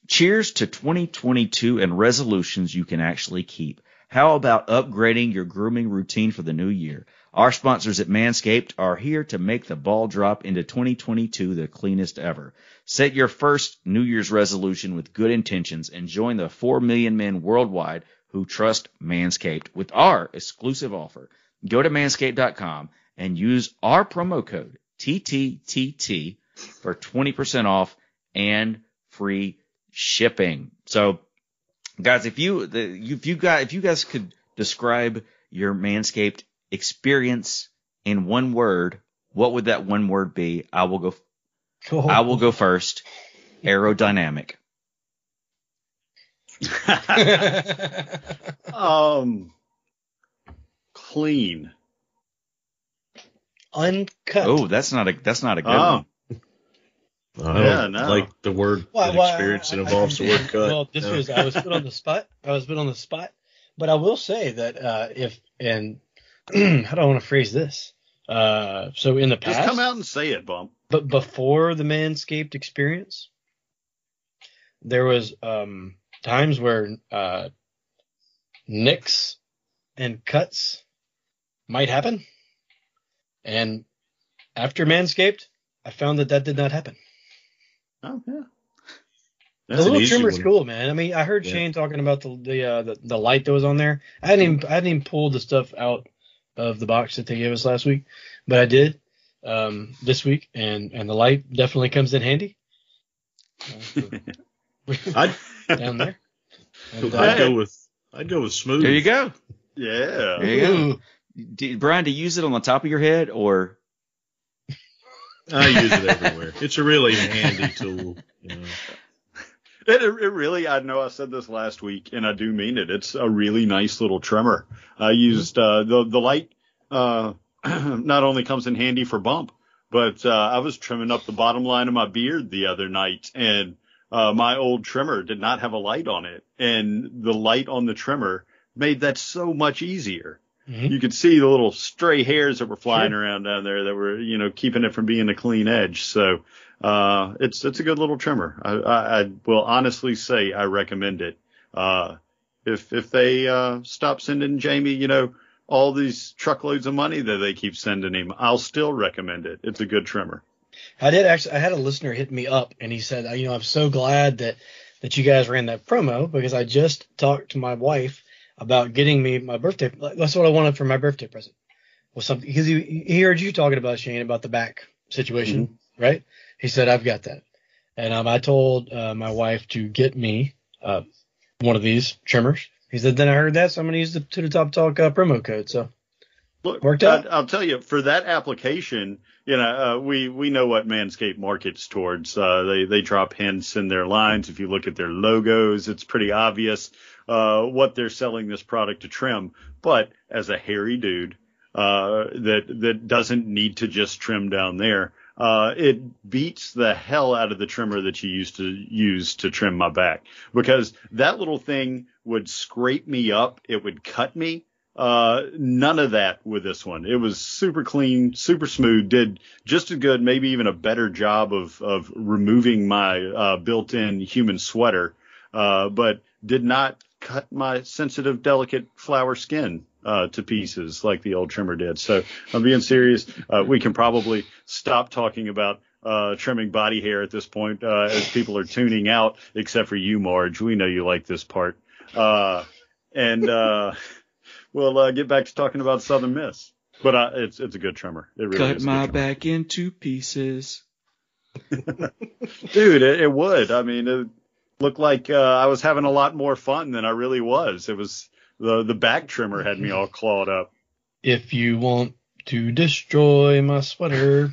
Speaker 2: Cheers to 2022 and resolutions you can actually keep. How about upgrading your grooming routine for the new year? Our sponsors at Manscaped are here to make the ball drop into 2022 the cleanest ever. Set your first New Year's resolution with good intentions and join the 4 million men worldwide who trust Manscaped with our exclusive offer. Go to manscaped.com and use our promo code TTTT for 20% off and free shipping. So guys, if you, if you got, if you guys could describe your Manscaped experience in one word, what would that one word be? I will go.
Speaker 7: Cool.
Speaker 2: I will go first. Aerodynamic. [LAUGHS]
Speaker 8: um, clean.
Speaker 7: Uncut.
Speaker 2: Oh, that's not a that's not a good
Speaker 8: Oh,
Speaker 2: one.
Speaker 9: I
Speaker 8: Yeah,
Speaker 9: don't
Speaker 8: no.
Speaker 9: like the word
Speaker 7: Why-
Speaker 9: that
Speaker 7: why-
Speaker 9: experience that
Speaker 7: I-
Speaker 9: involves the word cut.
Speaker 7: Well, this
Speaker 9: No.
Speaker 7: was I was put on the spot. I was put on the spot, but I will say that uh, if and [CLEARS THROAT] how do I want to phrase this? Uh, so in the past, just
Speaker 8: come out and say it, bump.
Speaker 7: but before the Manscaped experience, there was um, times where uh, nicks and cuts might happen, and after Manscaped, I found that that did not happen.
Speaker 8: Oh yeah.
Speaker 7: The
Speaker 9: That's an
Speaker 7: little trimmer's
Speaker 9: one.
Speaker 7: cool, man. I mean, I heard
Speaker 9: Yeah.
Speaker 7: Shane talking about the the, uh, the the light that was on there. I hadn't even I hadn't even pulled the stuff out of the box that they gave us last week, but I did um, this week, and and the light definitely comes in handy uh, [LAUGHS]
Speaker 9: I'd,
Speaker 7: down there. And,
Speaker 9: I'd
Speaker 7: uh,
Speaker 9: go with I'd go with smooth.
Speaker 2: There you go.
Speaker 8: Yeah.
Speaker 2: There you go.
Speaker 7: ooh,
Speaker 2: Do, Brian, to use it on the top of your head or
Speaker 9: I use it everywhere. It's a really handy tool. You know.
Speaker 8: It, it really, I know I said this last week, and I do mean it. It's a really nice little trimmer. I used uh, the the light. Uh, [CLEARS THROAT] not only comes in handy for bump, but uh, I was trimming up the bottom line of my beard the other night, and uh, my old trimmer did not have a light on it, and the light on the trimmer made that so much easier.
Speaker 7: Mhm.
Speaker 8: You could see the little stray hairs that were flying around down there that were, you know, keeping it from being a clean edge. So uh, it's it's a good little trimmer. I, I, I will honestly say I recommend it. Uh, if if they uh, stop sending Jamie, you know, all these truckloads of money that they keep sending him, I'll still recommend it. It's a good trimmer.
Speaker 7: I did actually. I had a listener hit me up, and he said, "You know, I'm so glad that that you guys ran that promo because I just talked to my wife about getting me my birthday. That's what I wanted for my birthday present was something because he he heard you talking about Shane about the back situation, right? He said, "I've got that," and um, I told uh, my wife to get me uh, one of these trimmers. He said, "Then I heard that, so I'm going to use the to the top talk uh, promo code." So
Speaker 8: Look,
Speaker 7: Worked out?
Speaker 8: I, will tell you for that application, you know, uh, we we know what Manscaped markets towards. Uh, they they drop hints in their lines. If you look at their logos, it's pretty obvious uh, what they're selling this product to trim. But as a hairy dude uh, that that doesn't need to just trim down there, uh, it beats the hell out of the trimmer that you used to use to trim my back because that little thing would scrape me up. It would cut me. Uh, none of that with this one. It was super clean, super smooth, did just as good, maybe even a better job of, of removing my, uh, built-in human sweater, uh, but did not cut my sensitive, delicate flower skin, uh, to pieces like the old trimmer did. So I'm being serious. Uh, we can probably stop talking about uh, trimming body hair at this point, uh, as people are tuning out, except for you, Marge. We know you like this part. Uh, and, uh, [LAUGHS] we'll, uh, get back to talking about Southern Miss. But, uh, it's, it's a good trimmer. It really
Speaker 2: Cut
Speaker 8: is
Speaker 2: my back into pieces. [LAUGHS]
Speaker 8: Dude, it, it would. I mean, it looked like, uh, I was having a lot more fun than I really was. It was, the, the back trimmer had me all clawed up. [LAUGHS]
Speaker 7: If you want to destroy my sweater,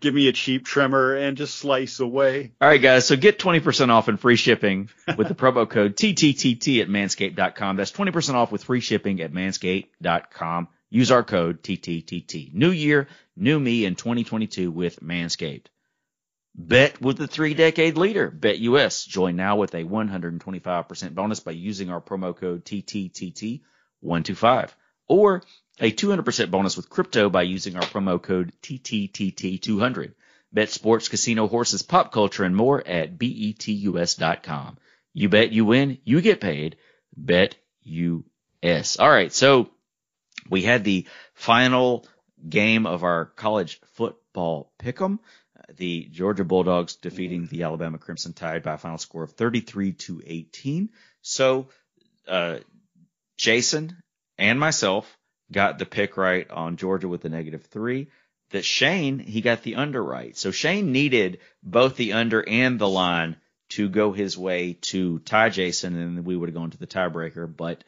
Speaker 8: Give me a cheap trimmer and just slice away.
Speaker 2: All right, guys. So get 20% off and free shipping with the promo code TTTT at manscaped.com. That's 20% off with free shipping at manscaped.com. Use our code TTTT. New year, new me in 2022 with Manscaped. Bet with the three decade leader, BetUS. Join now with a 125% bonus by using our promo code TTTT125 or a 200% bonus with crypto by using our promo code TTTT200. Bet sports, casino, horses, pop culture, and more at betus.com. You bet, you win, you get paid. Bet US. All right, so we had the final game of our college football pick'em. The Georgia Bulldogs defeating the Alabama Crimson Tide by a final score of 33 to 18. So, uh, Jason and myself got the pick right on Georgia with the negative three. That Shane, he got the under right. So Shane needed both the under and the line to go his way to tie Jason, and we would have gone to the tiebreaker. But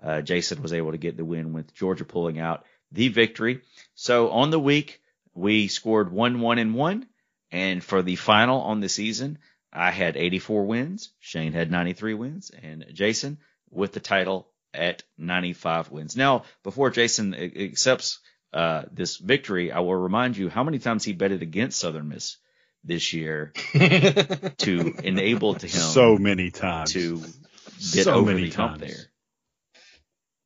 Speaker 2: uh, Jason was able to get the win with Georgia pulling out the victory. So on the week, we scored one, one, and one. And for the final on the season, I had 84 wins. Shane had 93 wins, and Jason with the title at 95 wins. Now, before Jason accepts uh, this victory, I will remind you how many times he betted against Southern Miss this year [LAUGHS] to enable to him
Speaker 8: So many times.
Speaker 2: to get
Speaker 8: So
Speaker 2: over
Speaker 8: many
Speaker 2: the hump
Speaker 8: times.
Speaker 2: there.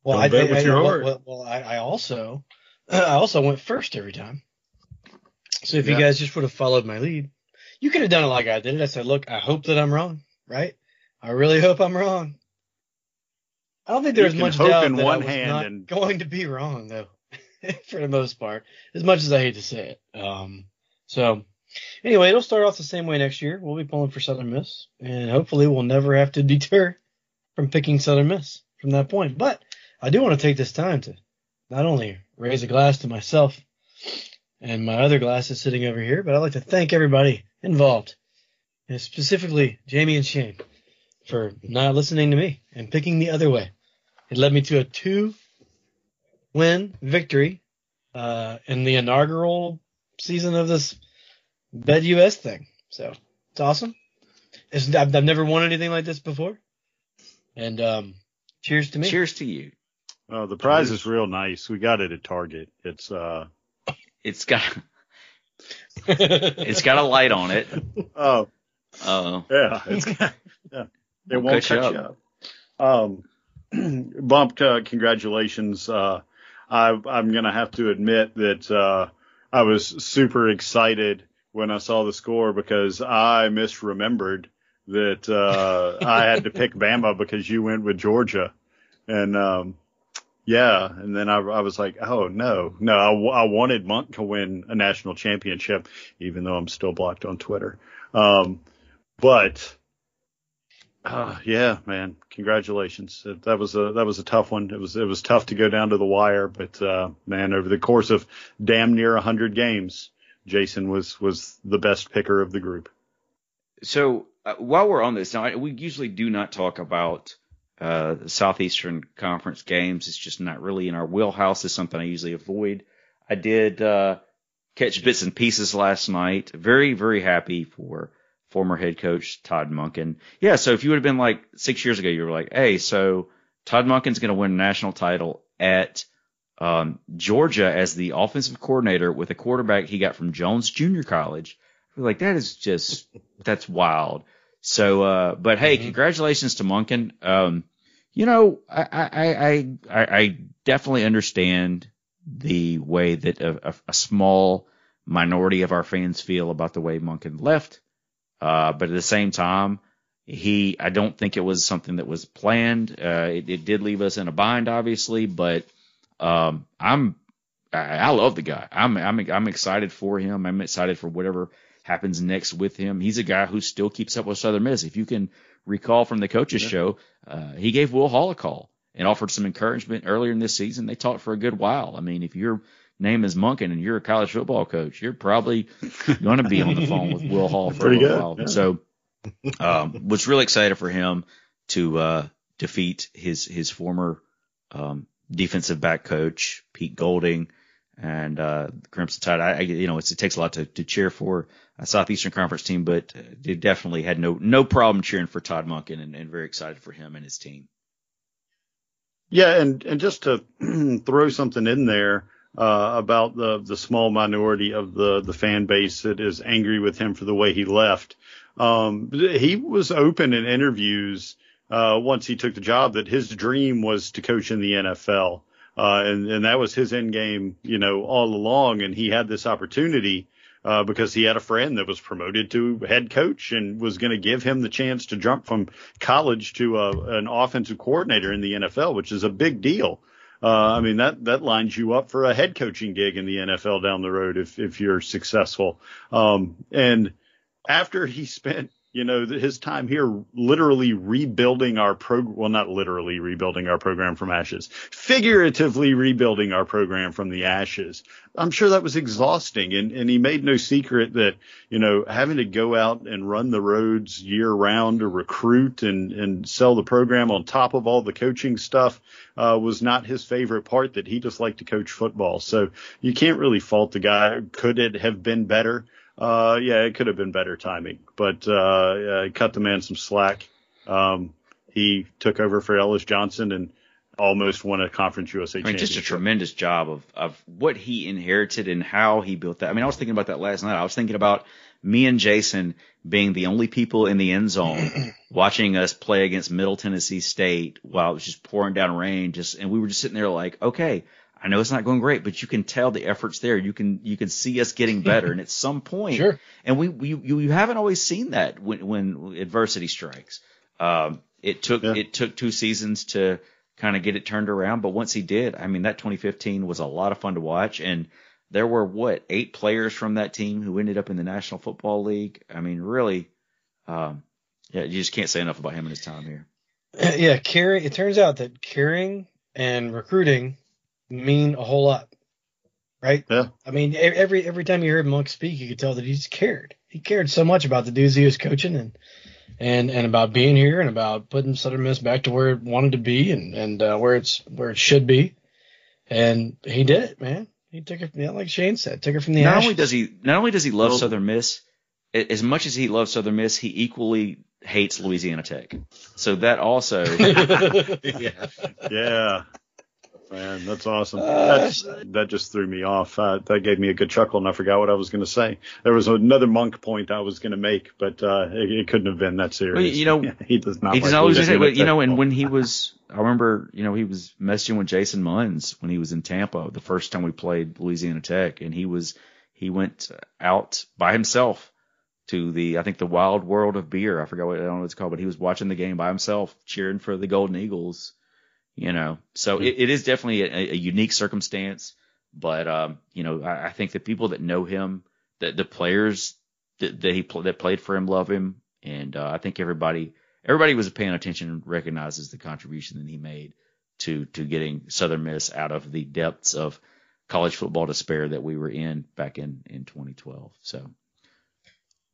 Speaker 7: Well,
Speaker 9: Don't
Speaker 7: I,
Speaker 9: bet
Speaker 7: I,
Speaker 9: with
Speaker 7: I-
Speaker 9: your
Speaker 7: well,
Speaker 9: heart.
Speaker 7: Well, well, I, I also, [CLEARS THROAT] I also went first every time. So if
Speaker 8: Yeah.
Speaker 7: you guys just would have followed my lead, you could have done it like I did. it. I said, look, I hope that I'm wrong, right? I really hope I'm wrong. I don't think there
Speaker 8: You
Speaker 7: was
Speaker 8: can
Speaker 7: much
Speaker 8: hope
Speaker 7: doubt
Speaker 8: in
Speaker 7: that I
Speaker 8: one
Speaker 7: was
Speaker 8: hand
Speaker 7: not
Speaker 8: and-
Speaker 7: going to be wrong, though, [LAUGHS] for the most part. As much as I hate to say it. Um, so anyway, it'll start off the same way next year. We'll be pulling for Southern Miss, and hopefully we'll never have to [LAUGHS] deter from picking Southern Miss from that point. But I do want to take this time to not only raise a glass to myself and my other glass is sitting over here, but I'd like to thank everybody involved, and specifically Jamie and Shane, for not listening to me and picking the other way. It led me to a two win victory uh, in the inaugural season of this BetUS thing. So it's awesome. It's, I've, I've never won anything like this before. And um, cheers to me.
Speaker 2: Cheers to you.
Speaker 8: Oh, the prize is real nice. We got it at Target. It's uh
Speaker 2: It's got [LAUGHS] it's got a light on it.
Speaker 8: oh
Speaker 2: Uh,
Speaker 8: yeah, it's got, yeah. [LAUGHS] It
Speaker 2: Won't
Speaker 8: won't
Speaker 2: cut you
Speaker 8: cut you up. Um, [CLEARS THROAT] Bump, uh, congratulations. Uh, I, I'm gonna have to admit that uh, I was super excited when I saw the score because I misremembered that uh, I had to pick [LAUGHS] Bama because you went with Georgia, and um, yeah, and then I, I was like, oh no, no, I, wanted Monk to win a national championship, even though I'm still blocked on Twitter. Um, but uh, yeah, man, congratulations. That- was a that was a tough one. It was it was tough to go down to the wire, but uh, man, over the course of damn near hundred games, Jason was was the best picker of the group.
Speaker 2: So uh, while we're on this, now we usually do not talk about uh, the Southeastern Conference games. It's just not really in our wheelhouse. It's something I usually avoid. I did uh, catch bits and pieces last night. Very, very happy for former head coach Todd Monken. Yeah, so if you would have been like six years ago, you were like, hey, so Todd Monken's going to win a national title at um, Georgia as the offensive coordinator with a quarterback he got from Jones Junior College. Like, that is just that's wild. So, uh, but hey, congratulations to Monken. Um, you know, I, I, I, I, definitely understand the way that a, a, a small minority of our fans feel about the way Monken left. Uh, but at the same time, he, I don't think it was something that was planned. Uh, it, it did leave us in a bind, obviously, but, um, I'm I, I love the guy. I'm I'm I'm excited for him. I'm excited for whatever happens next with him. He's a guy who still keeps up with Southern Miss. If you can recall from the coaches yeah. show, uh, he gave Will Hall a call and offered some encouragement earlier in this season. They talked for a good while. I mean, if your name is Monken and you're a college football coach, you're probably [LAUGHS] going to be on the phone with Will Hall for Pretty a good. while. Yeah. So, [LAUGHS] um, was really excited for him to uh, defeat his his former um, defensive back coach Pete Golding and uh, Crimson Tide. I, I you know it takes a lot to, to cheer for a Southeastern Conference team, but they definitely had no no problem cheering for Todd Monken and, and very excited for him and his team.
Speaker 8: Yeah, and and just to [CLEARS THROAT] throw something in there uh, about the the small minority of the the fan base that is angry with him for the way he left. Um, he was open in interviews uh, once he took the job that his dream was to coach in the NFL. Uh, and, and that was his end game, you know, all along. And he had this opportunity, uh, because he had a friend that was promoted to head coach and was going to give him the chance to jump from college to uh, an offensive coordinator in the NFL, which is a big deal. Uh, I mean, that, that lines you up for a head coaching gig in the NFL down the road if, if you're successful. Um, and after he [LAUGHS] spent you know, his time here literally rebuilding our program. Well, not literally rebuilding our program from ashes, figuratively rebuilding our program from the ashes. I'm sure that was exhausting. And, and he made no secret that, you know, having to go out and run the roads year round to recruit and, and sell the program on top of all the coaching stuff, uh, was not his favorite part that he just liked to coach football. So you can't really fault the guy. Could it have been better? Uh, yeah, it could have been better timing, but uh, yeah, cut the man some slack. Um, he took over for Ellis Johnson and almost won a Conference USA.
Speaker 2: I mean, just a tremendous job of of what he inherited and how he built that. I mean, I was thinking about that last night. I was thinking about me and Jason being the only people in the end zone [CLEARS THROAT] watching us play against Middle Tennessee State while it was just pouring down rain. Just and we were just sitting there like, okay, I know it's not going great, but you can tell the efforts there. You can you can see us getting better, and at some point, [LAUGHS]
Speaker 7: sure.
Speaker 2: And we, we you, you haven't always seen that when when adversity strikes. Um, it took yeah. it took two seasons to kind of get it turned around, but once he did, I mean that 2015 was a lot of fun to watch, and there were what eight players from that team who ended up in the National Football League. I mean, really, um, yeah, you just can't say enough about him and his time here. [CLEARS THROAT]
Speaker 7: Yeah, caring. It turns out that caring and recruiting mean a whole lot, right?
Speaker 8: Yeah.
Speaker 7: I mean, every every time you heard Monk speak, you could tell that he just cared. He cared so much about the dudes he was coaching and and and about being here and about putting Southern Miss back to where it wanted to be and and uh, where it's where it should be. And he did it, man. He took it, yeah, like Shane said, took it from the.
Speaker 2: Not
Speaker 7: ashes.
Speaker 2: only does he, not only does he love well, Southern Miss, as much as he loves Southern Miss, he equally hates Louisiana Tech. So that also. [LAUGHS] [LAUGHS]
Speaker 8: yeah. Yeah. Man, that's awesome. Uh, that just threw me off. Uh, that gave me a good chuckle, and I forgot what I was going to say. There was another monk point I was going to make, but uh, it, it, couldn't have been that serious.
Speaker 2: Well, you know, [LAUGHS]
Speaker 8: he does not.
Speaker 2: He
Speaker 8: does
Speaker 2: not always say, but you know, and when he was, I remember, you know, he was messaging with Jason Munz when he was in Tampa the first time we played Louisiana Tech, and he was he went out by himself to the I think the Wild World of Beer. I forgot what I don't know what it's called, but he was watching the game by himself, cheering for the Golden Eagles you know. So it, it is definitely a, a, unique circumstance, but um, you know, I, I, think the people that know him, that the players that, that he pl- that played for him love him, and uh, I think everybody everybody was paying attention and recognizes the contribution that he made to to getting Southern Miss out of the depths of college football despair that we were in back in in 2012. So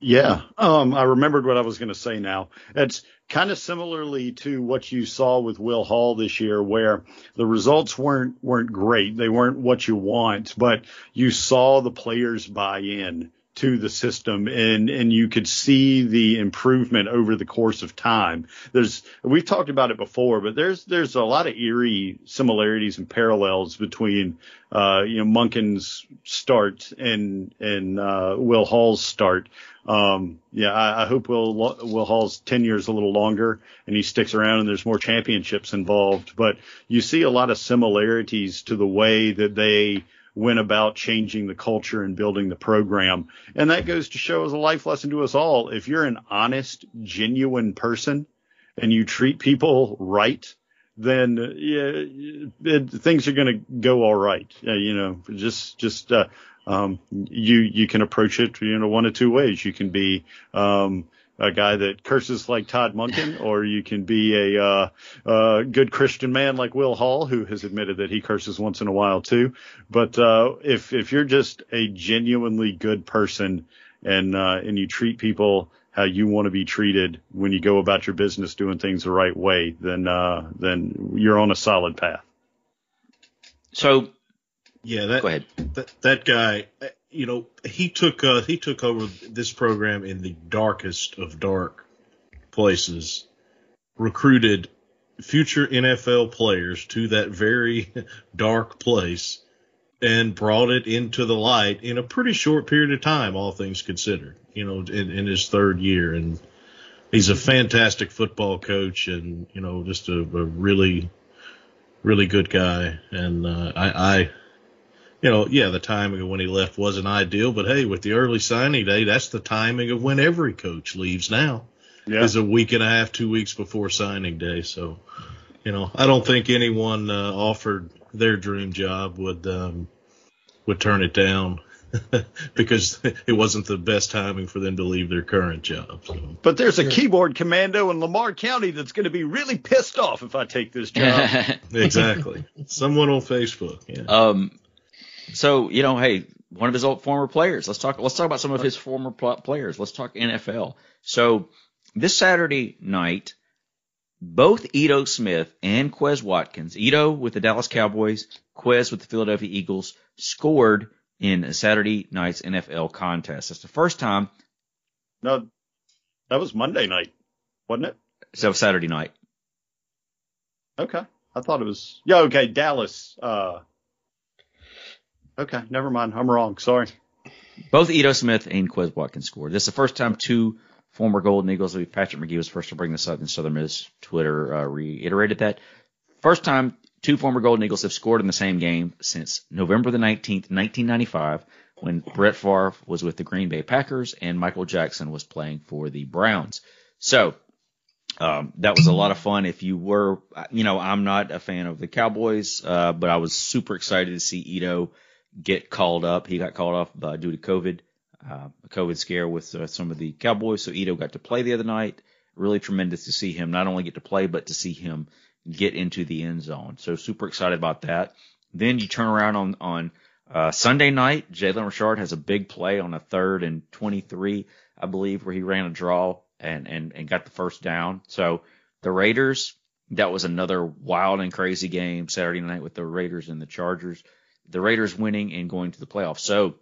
Speaker 8: yeah, um, I remembered what I was going to say now. It's kind of similarly to what you saw with Will Hall this year, where the results weren't weren't great. They weren't what you want, but you saw the players buy in to the system and and you could see the improvement over the course of time. There's we've talked about it before, but there's there's a lot of eerie similarities and parallels between uh, you know Monken's start and and uh, Will Hall's start. Um, yeah, I, I hope Will Will Hall's tenure is a little longer and he sticks around and there's more championships involved. But you see a lot of similarities to the way that they went about changing the culture and building the program. And that goes to show as a life lesson to us all. If you're an honest, genuine person and you treat people right, then yeah, it, things are going to go all right. Uh, you know, just just uh, um, you you can approach it you know one of two ways. You can be um, a guy that curses like Todd Monken, [LAUGHS] or you can be a uh, uh, good Christian man like Will Hall, who has admitted that he curses once in a while too. But uh, if if you're just a genuinely good person and uh, and you treat people how you want to be treated when you go about your business doing things the right way, then uh, then you're on a solid path.
Speaker 2: So
Speaker 9: Yeah, that
Speaker 2: go ahead.
Speaker 9: that, that guy, you know, he took uh, he took over this program in the darkest of dark places, recruited future NFL players to that very [LAUGHS] dark place, and brought it into the light in a pretty short period of time, all things considered. You know, in, in his third year, and he's a fantastic football coach, and you know, just a, a really, really good guy. And uh, I, I you know, yeah, the timing of when he left wasn't ideal, but hey, with the early signing day, that's the timing of when every coach leaves now.
Speaker 8: Yeah.
Speaker 9: Is a week and a half, two weeks before signing day. So, you know, I don't think anyone uh, offered their dream job would um, would turn it down [LAUGHS] because it wasn't the best timing for them to leave their current job. So.
Speaker 8: But there's a keyboard commando in Lamar County that's going to be really pissed off if I take this job. [LAUGHS]
Speaker 9: Exactly. Someone on Facebook. Yeah.
Speaker 2: um, so you know, hey, one of his old former players. Let's talk. Let's talk about some of his former pl- players. Let's talk NFL. So this Saturday night, both Ito Smith and Quez Watkins, Ito with the Dallas Cowboys, Quez with the Philadelphia Eagles, scored in Saturday night's NFL contest. That's the first time.
Speaker 8: no, that was Monday night, wasn't it?
Speaker 2: So Saturday night.
Speaker 8: Okay. I thought it was. Yeah, okay. Dallas. Uh, okay. Never mind. I'm wrong. Sorry.
Speaker 2: Both Ito Smith and Quez Watkins scored. This is the first time two former Golden Eagles, Patrick Magee was first to bring this up, and Southern Miss Twitter uh, reiterated that. First time two former Golden Eagles have scored in the same game since November the 19th, 1995, when Brett Favre was with the Green Bay Packers and Michael Jackson was playing for the Browns. So um, that was a lot of fun. If you were, you know, I'm not a fan of the Cowboys, uh, but I was super excited to see Ito get called up. He got called off uh, due to COVID, uh, a COVID scare with uh, some of the Cowboys. So Ito got to play the other night. Really tremendous to see him not only get to play, but to see him get into the end zone. So super excited about that. Then you turn around on on uh, Sunday night. Jalen Richard has a big play on a third and 23, I believe, where he ran a draw and and and got the first down. So the Raiders, that was another wild and crazy game Saturday night with the Raiders and the Chargers. The Raiders winning and going to the playoffs. So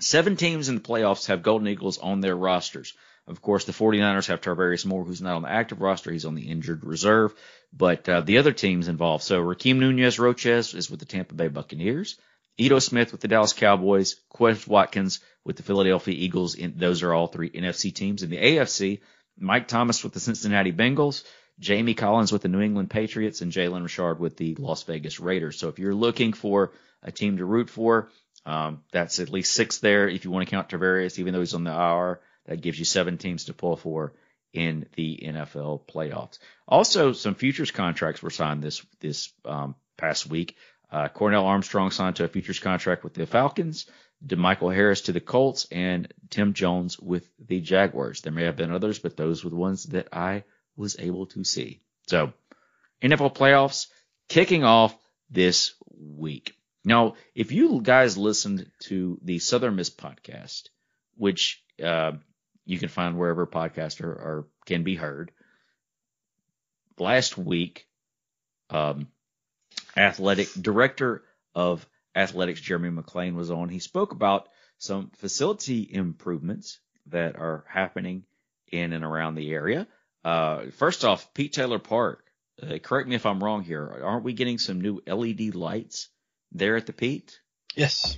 Speaker 2: seven teams in the playoffs have Golden Eagles on their rosters. Of course, the 49ers have Tarvarius Moore, who's not on the active roster. He's on the injured reserve. But uh, the other teams involved. So Rakeem Nunez Roches is with the Tampa Bay Buccaneers. Ito Smith with the Dallas Cowboys. Quez Watkins with the Philadelphia Eagles. In, those are all three NFC teams. In the AFC, Mike Thomas with the Cincinnati Bengals. Jamie Collins with the New England Patriots. And Jalen Richard with the Las Vegas Raiders. So if you're looking for a team to root for, um, that's at least six there. If you want to count Tarvarius, even though he's on the IR, that gives you seven teams to pull for in the NFL playoffs. Also, some futures contracts were signed this this um, past week. Uh, Cornell Armstrong signed to a futures contract with the Falcons, DeMichael Harris to the Colts, and Tim Jones with the Jaguars. There may have been others, but those were the ones that I was able to see. So, NFL playoffs kicking off this week. Now, if you guys listened to the Southern Miss podcast, which uh, you can find wherever podcasts are, are can be heard, last week, um, athletic director of athletics Jeremy McClain was on. He spoke about some facility improvements that are happening in and around the area. Uh, first off, Pete Taylor Park. Uh, correct me if I'm wrong here. Aren't we getting some new LED lights there at the Pete?
Speaker 7: Yes.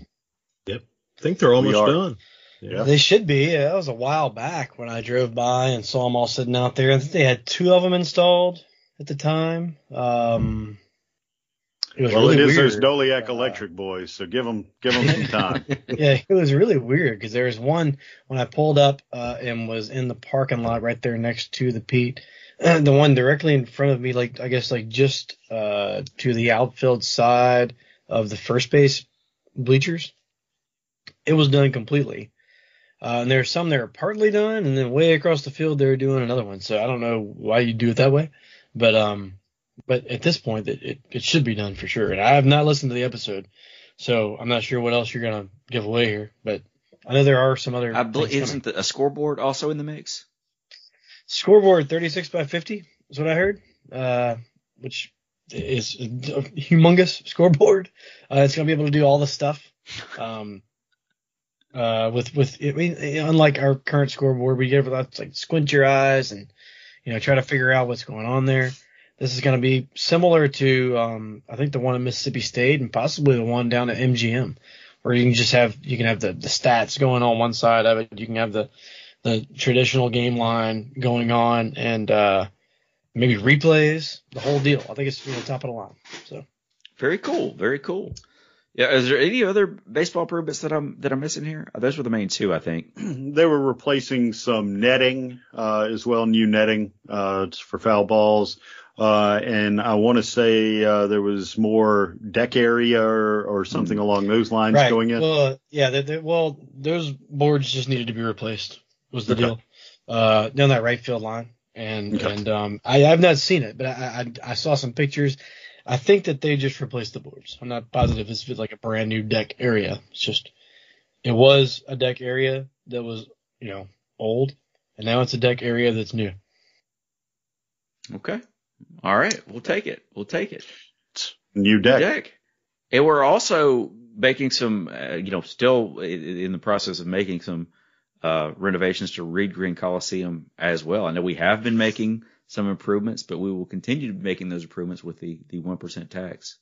Speaker 7: Yep.
Speaker 9: I think they're almost done.
Speaker 8: Yeah.
Speaker 7: They should be. Yeah, that was a while back when I drove by and saw them all sitting out there. I think they had two of them installed at the time. Um, It was
Speaker 8: Well,
Speaker 7: really
Speaker 8: it is
Speaker 7: weird.
Speaker 8: those Doliac
Speaker 7: Uh,
Speaker 8: Electric boys, so give them give them some [LAUGHS] time.
Speaker 7: yeah, it was really weird because there was one when I pulled up uh, and was in the parking lot right there next to the Pete, [CLEARS THROAT] the one directly in front of me, like I guess like just uh, to the outfield side of the first base bleachers. It was done completely, uh, and there's some that are partly done, and then way across the field they're doing another one. So I don't know why you do it that way, but um, but at this point it, it, it should be done for sure. And I have not listened to the episode. So I'm not sure what else you're gonna give away here, but I know there are some other.
Speaker 2: I believe isn't the, a scoreboard also in the mix?
Speaker 7: scoreboard 36 by 50 is what I heard, uh, which is a humongous scoreboard. Uh, it's gonna be able to do all the stuff. Um, uh, with with I mean, unlike our current scoreboard, we get to like squint your eyes and you know try to figure out what's going on there. This is going to be similar to um, I think the one at Mississippi State and possibly the one down at MGM, where you can just have you can have the, the stats going on one side of it. You can have the the traditional game line going on and uh, maybe replays, the whole deal. I think it's you know, top of the line. So
Speaker 2: Very cool. Very cool. Yeah. Is there any other baseball improvements that I'm that I'm missing here? Those were the main two, I think. [CLEARS THROAT]
Speaker 8: they were replacing some netting uh, as well, new netting uh, for foul balls. Uh, and I want to say uh, there was more deck area or, or something along those lines
Speaker 7: right.
Speaker 8: going in.
Speaker 7: Well, uh, yeah. They, they, well, those boards just needed to be replaced. Was the
Speaker 8: Okay.
Speaker 7: deal uh, down that right field line? And
Speaker 8: Okay.
Speaker 7: and um, I I've not seen it, but I, I I saw some pictures. I think that they just replaced the boards. I'm not positive it's like a brand new deck area. It's just it was a deck area that was you know old, and now it's a deck area that's new.
Speaker 2: Okay. All right. We'll take it. We'll take it.
Speaker 8: New deck.
Speaker 2: deck. And we're also making some, uh, you know, still in the process of making some uh, renovations to Reed Green Coliseum as well. I know we have been making some improvements, but we will continue to be making those improvements with the the one percent tax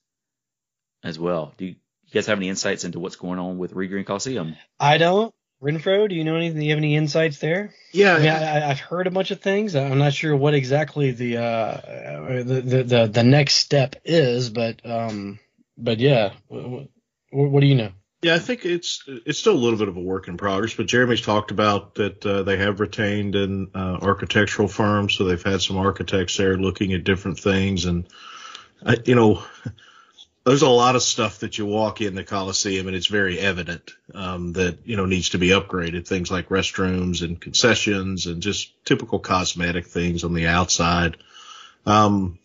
Speaker 2: as well. Do you, you guys have any insights into what's going on with Reed Green Coliseum?
Speaker 7: I don't. Renfroe, do you know anything? Do you have any insights there?
Speaker 9: Yeah,
Speaker 7: I mean, I, I- I've heard a bunch of things. I'm not sure what exactly the uh, the, the the the next step is, but um, but yeah, what, what do you know?
Speaker 9: Yeah, I think it's it's still a little bit of a work in progress, but Jeremy's talked about that uh, they have retained an uh, architectural firm, so they've had some architects there looking at different things, and I, you know, there's a lot of stuff that you walk in the Coliseum and it's very evident um, that you know needs to be upgraded. Things like restrooms and concessions and just typical cosmetic things on the outside. Um,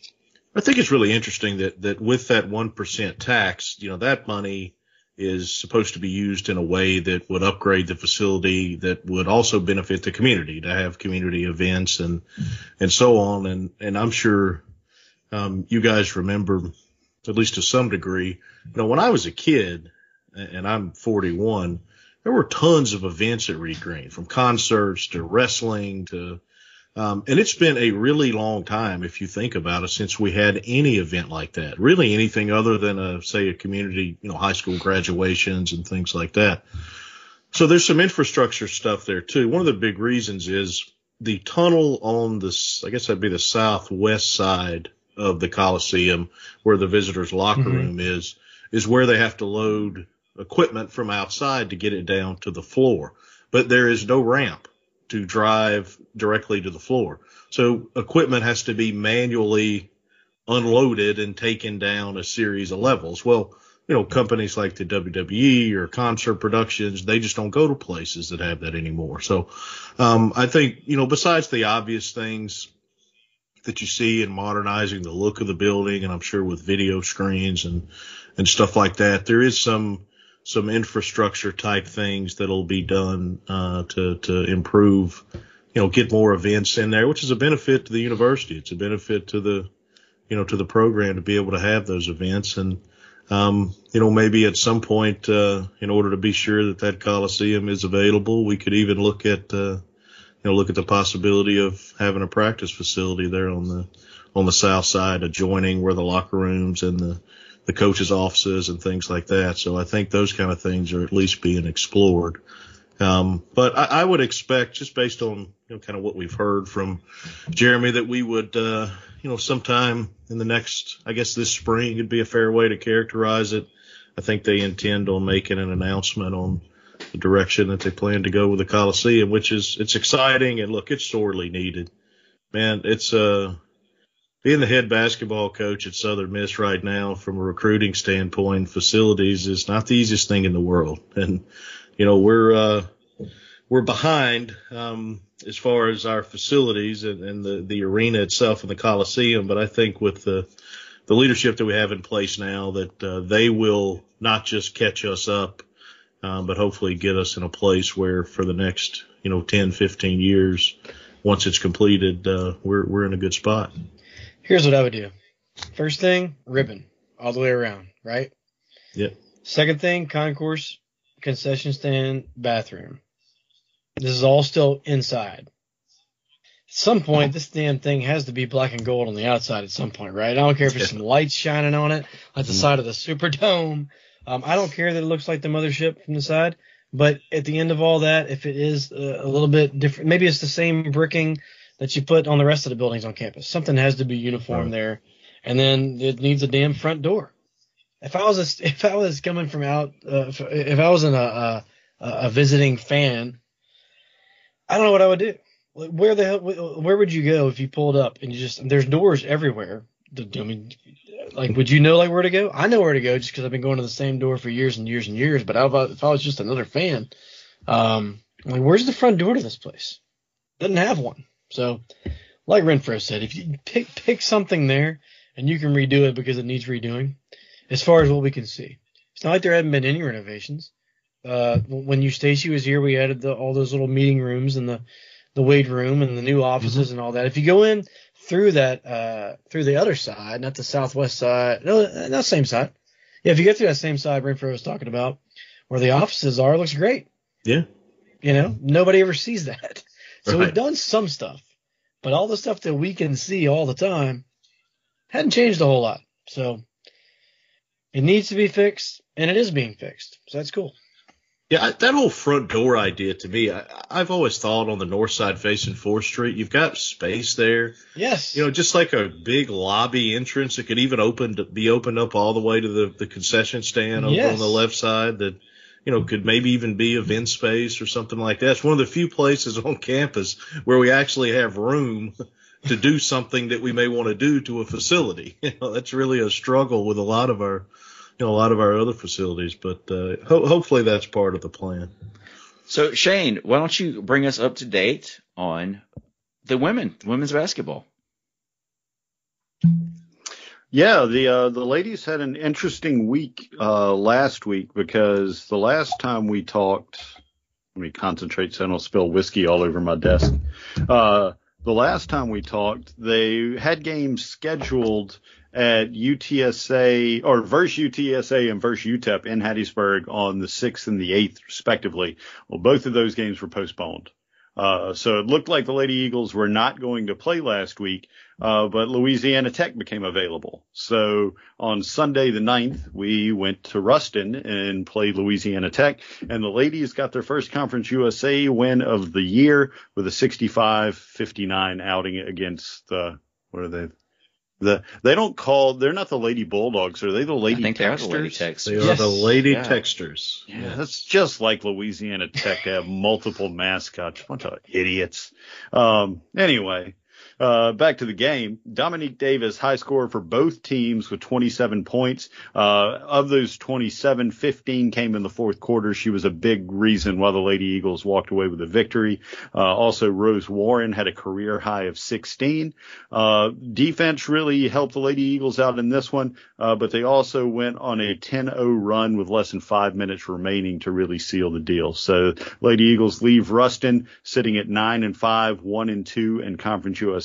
Speaker 9: I think it's really interesting that that with that one percent tax, you know, that money is supposed to be used in a way that would upgrade the facility that would also benefit the community to have community events and and so on. And and I'm sure um, you guys remember at least to some degree you know when I was a kid and I'm 41 there were tons of events at Reed Green from concerts to wrestling to um, and it's been a really long time, if you think about it, since we had any event like that. Really, anything other than a say a community, you know, high school graduations and things like that. So there's some infrastructure stuff there too. One of the big reasons is the tunnel on this, I guess that'd be the southwest side of the Coliseum, where the visitors' locker
Speaker 7: Mhm.
Speaker 9: room is, is where they have to load equipment from outside to get it down to the floor. But there is no ramp to drive directly to the floor. So equipment has to be manually unloaded and taken down a series of levels. Well, you know, companies like the WWE or concert productions, they just don't go to places that have that anymore. So, um, I think, you know, besides the obvious things that you see in modernizing the look of the building, and I'm sure with video screens and, and stuff like that, there is some, some infrastructure type things that'll be done, uh, to, to improve, you know, get more events in there, which is a benefit to the university. It's a benefit to the, you know, to the program to be able to have those events. And, um, you know, maybe at some point, uh, in order to be sure that that Coliseum is available, we could even look at, uh, you know, look at the possibility of having a practice facility there on the, on the south side adjoining where the locker rooms and the, the coaches offices and things like that. So I think those kind of things are at least being explored. Um, but I, I would expect, just based on you know, kind of what we've heard from Jeremy, that we would, uh, you know, sometime in the next, I guess this spring would be a fair way to characterize it. I think they intend on making an announcement on the direction that they plan to go with the Coliseum, which is it's exciting and look, it's sorely needed. Man, it's uh being the head basketball coach at Southern Miss right now from a recruiting standpoint, facilities is not the easiest thing in the world. [LAUGHS] And you know, we're uh we're behind um as far as our facilities and, and the, the arena itself and the Coliseum, but I think with the the leadership that we have in place now that uh, they will not just catch us up um, but hopefully get us in a place where for the next, you know, 10, 15 years, once it's completed, uh, we're, we're in a good spot.
Speaker 7: Here's what I would do. First thing, ribbon all the way around, right?
Speaker 9: Yep.
Speaker 7: Second thing, concourse, concession stand, bathroom. This is all still inside. At some point, this damn thing has to be black and gold on the outside at some point, right? I don't care if there's some lights shining on it, like the side of the Superdome. Um, I don't care that it looks like the mothership from the side, but at the end of all that, if it is uh, a little bit different, maybe it's the same bricking that you put on the rest of the buildings on campus. Something has to be uniform
Speaker 9: Right.
Speaker 7: there, and then it needs a damn front door. If I was a, [LAUGHS] if I was coming from out, uh, if, if I wasn't a, a a visiting fan, I don't know what I would do. Like, Where the hell, where would you go if you pulled up and you just there's doors everywhere? The- I mean, like, would you know like where to go? I know where to go just because I've been going to the same door for years and years and years. But if I, if I was just another fan, um, like, where's the front door to this place? Doesn't have one. So, like Renfroe said, if you pick pick something there and you can redo it because it needs redoing, as far as what we can see, it's not like there haven't been any renovations. Uh, when you Stacy was here, we added the, all those little meeting rooms and the the weight room and the new offices and all that. If you go in through that uh through the other side, not the southwest side, no, not same side. Yeah, if you get through that same side Renfroe was talking about, where the offices are, it looks great.
Speaker 9: Yeah.
Speaker 7: You know, nobody ever sees that. So
Speaker 9: Right.
Speaker 7: we've done some stuff, but all the stuff that we can see all the time hadn't changed a whole lot. So it needs to be fixed, and it is being fixed. So that's cool.
Speaker 9: Yeah, that whole front door idea to me, I, I've always thought on the north side facing 4th Street, you've got space there.
Speaker 7: Yes.
Speaker 9: You know, just like a big lobby entrance that could even open to be opened up all the way to the, the concession stand over
Speaker 7: Yes.
Speaker 9: on the left side that, you know, could maybe even be event space or something like that. It's one of the few places on campus where we actually have room to do something that we may want to do to a facility. [LAUGHS] You know, that's really a struggle with a lot of our, you know, a lot of our other facilities, but, uh, ho- hopefully that's part of the plan.
Speaker 2: So Shane, why don't you bring us up to date on the women, women's basketball?
Speaker 8: Yeah, the uh, the ladies had an interesting week uh, last week because the last time we talked, let me concentrate so I don't spill whiskey all over my desk. Uh, the last time we talked, they had games scheduled at UTSA or versus UTSA and versus UTEP in Hattiesburg on the 6th and the 8th, respectively. Well, both of those games were postponed. Uh, so it looked like the Lady Eagles were not going to play last week, uh, but Louisiana Tech became available. So on Sunday the 9th, we went to Ruston and played Louisiana Tech, and the ladies got their first Conference USA win of the year with a 65-59 outing against the, what are they? The, they don't call, they're not the Lady Bulldogs, are they the Lady
Speaker 2: I think they are the Lady
Speaker 8: Techsters?
Speaker 2: Techs.
Speaker 9: They are the Lady
Speaker 2: Yeah.
Speaker 9: Techsters.
Speaker 8: Yeah, that's just like Louisiana Tech to have multiple mascots. Bunch of idiots. Um, anyway, uh, back to the game. Dominique Davis, high scorer for both teams with 27 points. Uh, of those 27, 15 came in the fourth quarter. She was a big reason why the Lady Eagles walked away with a victory. Uh, also, Rose Warren had a career high of 16. Uh, defense really helped the Lady Eagles out in this one, uh, but they also went on a 10-0 run with less than five minutes remaining to really seal the deal. So Lady Eagles leave Ruston sitting at nine and five, one and two in Conference USA.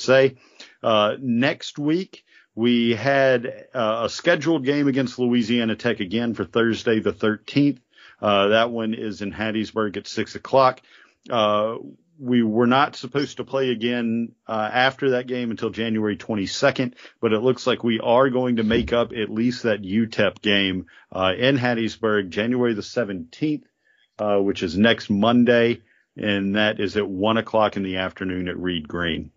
Speaker 8: Uh, next week, we had uh, a scheduled game against Louisiana Tech again for Thursday the 13th. Uh, that one is in Hattiesburg at six o'clock. Uh, we were not supposed to play again uh, after that game until January 22nd, but it looks like we are going to make up at least that UTEP game in Hattiesburg, January the 17th. uh, which is next Monday, and that is at one o'clock in the afternoon at Reed Green.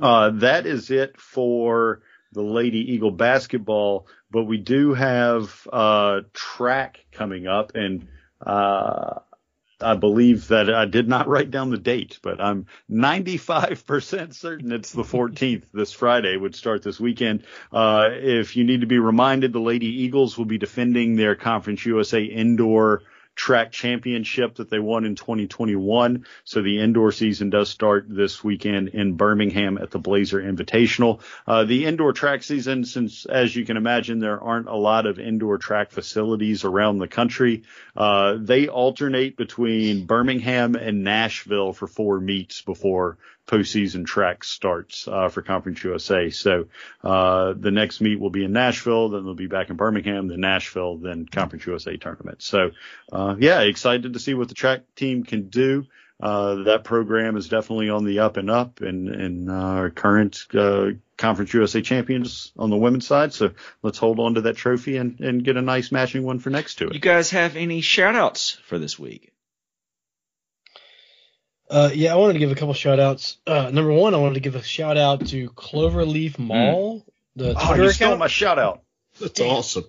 Speaker 8: Uh, that is it for the Lady Eagle basketball, but we do have uh, track coming up, and uh, I believe that I did not write down the date, but I'm 95% certain it's the 14th. [LAUGHS] this Friday would start this weekend. Uh, if you need to be reminded, the Lady Eagles will be defending their Conference USA indoor track championship that they won in 2021. So the indoor season does start this weekend in Birmingham at the Blazer Invitational. Uh, the indoor track season, since as you can imagine, there aren't a lot of indoor track facilities around the country, uh, they alternate between Birmingham and Nashville for four meets before postseason track starts uh, for Conference USA. So uh, the next meet will be in Nashville, then they'll be back in Birmingham, then Nashville, then Conference USA tournament. So uh, yeah, excited to see what the track team can do. Uh, that program is definitely on the up and up, and and uh, our current uh, Conference USA champions on the women's side. So let's hold on to that trophy and, and get a nice matching one for next to it.
Speaker 2: You guys have any shout outs for this week?
Speaker 7: Uh, yeah, I wanted to give a couple shout outs. Uh, number one, I wanted to give a shout out to Cloverleaf Mall, the
Speaker 8: Oh,
Speaker 7: Twitter
Speaker 8: you stole
Speaker 7: account.
Speaker 8: my shout out.
Speaker 9: That's
Speaker 7: Damn.
Speaker 9: awesome.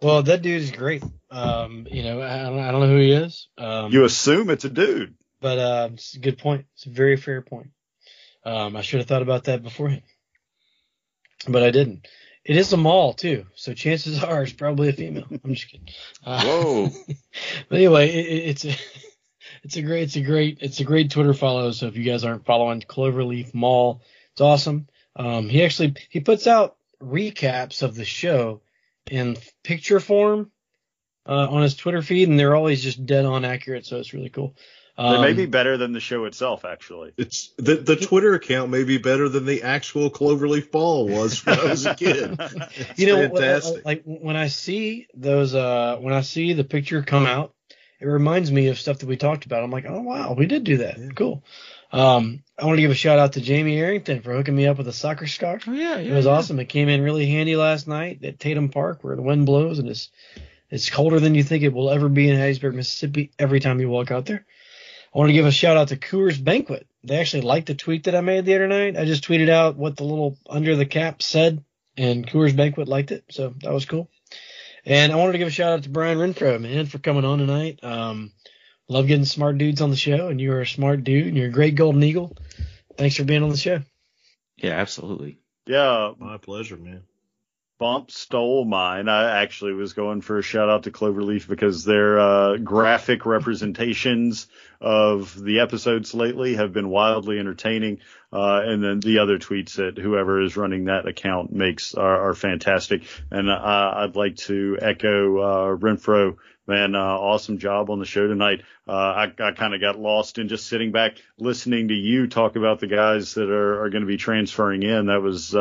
Speaker 7: well, that dude is great. Um, you know, I don't, I don't know who he is. Um,
Speaker 8: You assume it's a dude.
Speaker 7: but uh, it's a good point. It's a very fair point. Um, I should have thought about that beforehand, but I didn't. It is a mall too, so chances [LAUGHS] are it's probably a female. I'm just kidding. Uh,
Speaker 2: Whoa. [LAUGHS]
Speaker 7: but anyway, it, it, it's a [LAUGHS] it's a great it's a great it's a great Twitter follow. So if you guys aren't following Cloverleaf Mall, it's awesome. Um, he actually he puts out recaps of the show in picture form uh, on his Twitter feed, and they're always just dead on accurate. So it's really cool.
Speaker 8: They
Speaker 7: Um,
Speaker 8: may be better than the show itself, actually.
Speaker 9: It's the the Twitter account may be better than the actual Cloverleaf Mall was when I was a kid. [LAUGHS] It's
Speaker 7: you know,
Speaker 9: fantastic.
Speaker 7: like when I see those, uh, when I see the picture come out, it reminds me of stuff that we talked about. I'm like, oh wow, we did do that.
Speaker 9: Yeah.
Speaker 7: Cool. Um, I want to give a shout out to Jamie Arrington for hooking me up with a soccer scarf.
Speaker 2: Oh yeah,
Speaker 7: It was awesome. It came in really handy last night at Tatum Park where the wind blows and it's it's colder than you think it will ever be in Hattiesburg, Mississippi every time you walk out there. I want to give a shout out to Coors Banquet. They actually liked the tweet that I made the other night. I just tweeted out what the little under the cap said and Coors Banquet liked it. So that was cool. And I wanted to give a shout out to Brian Renfroe, man, for coming on tonight. Um, love getting smart dudes on the show and you're a smart dude and you're a great golden eagle. Thanks for being on the show.
Speaker 2: Yeah, absolutely.
Speaker 8: Yeah,
Speaker 9: My pleasure, man.
Speaker 8: Bump stole mine. I actually was going for a shout out to Cloverleaf because their uh, graphic representations of the episodes lately have been wildly entertaining. Uh, and then the other tweets that whoever is running that account makes are, are fantastic. And uh, I'd like to echo uh, Renfroe. Man, uh, awesome job on the show tonight. Uh, I, I kind of got lost in just sitting back listening to you talk about the guys that are, are going to be transferring in. That was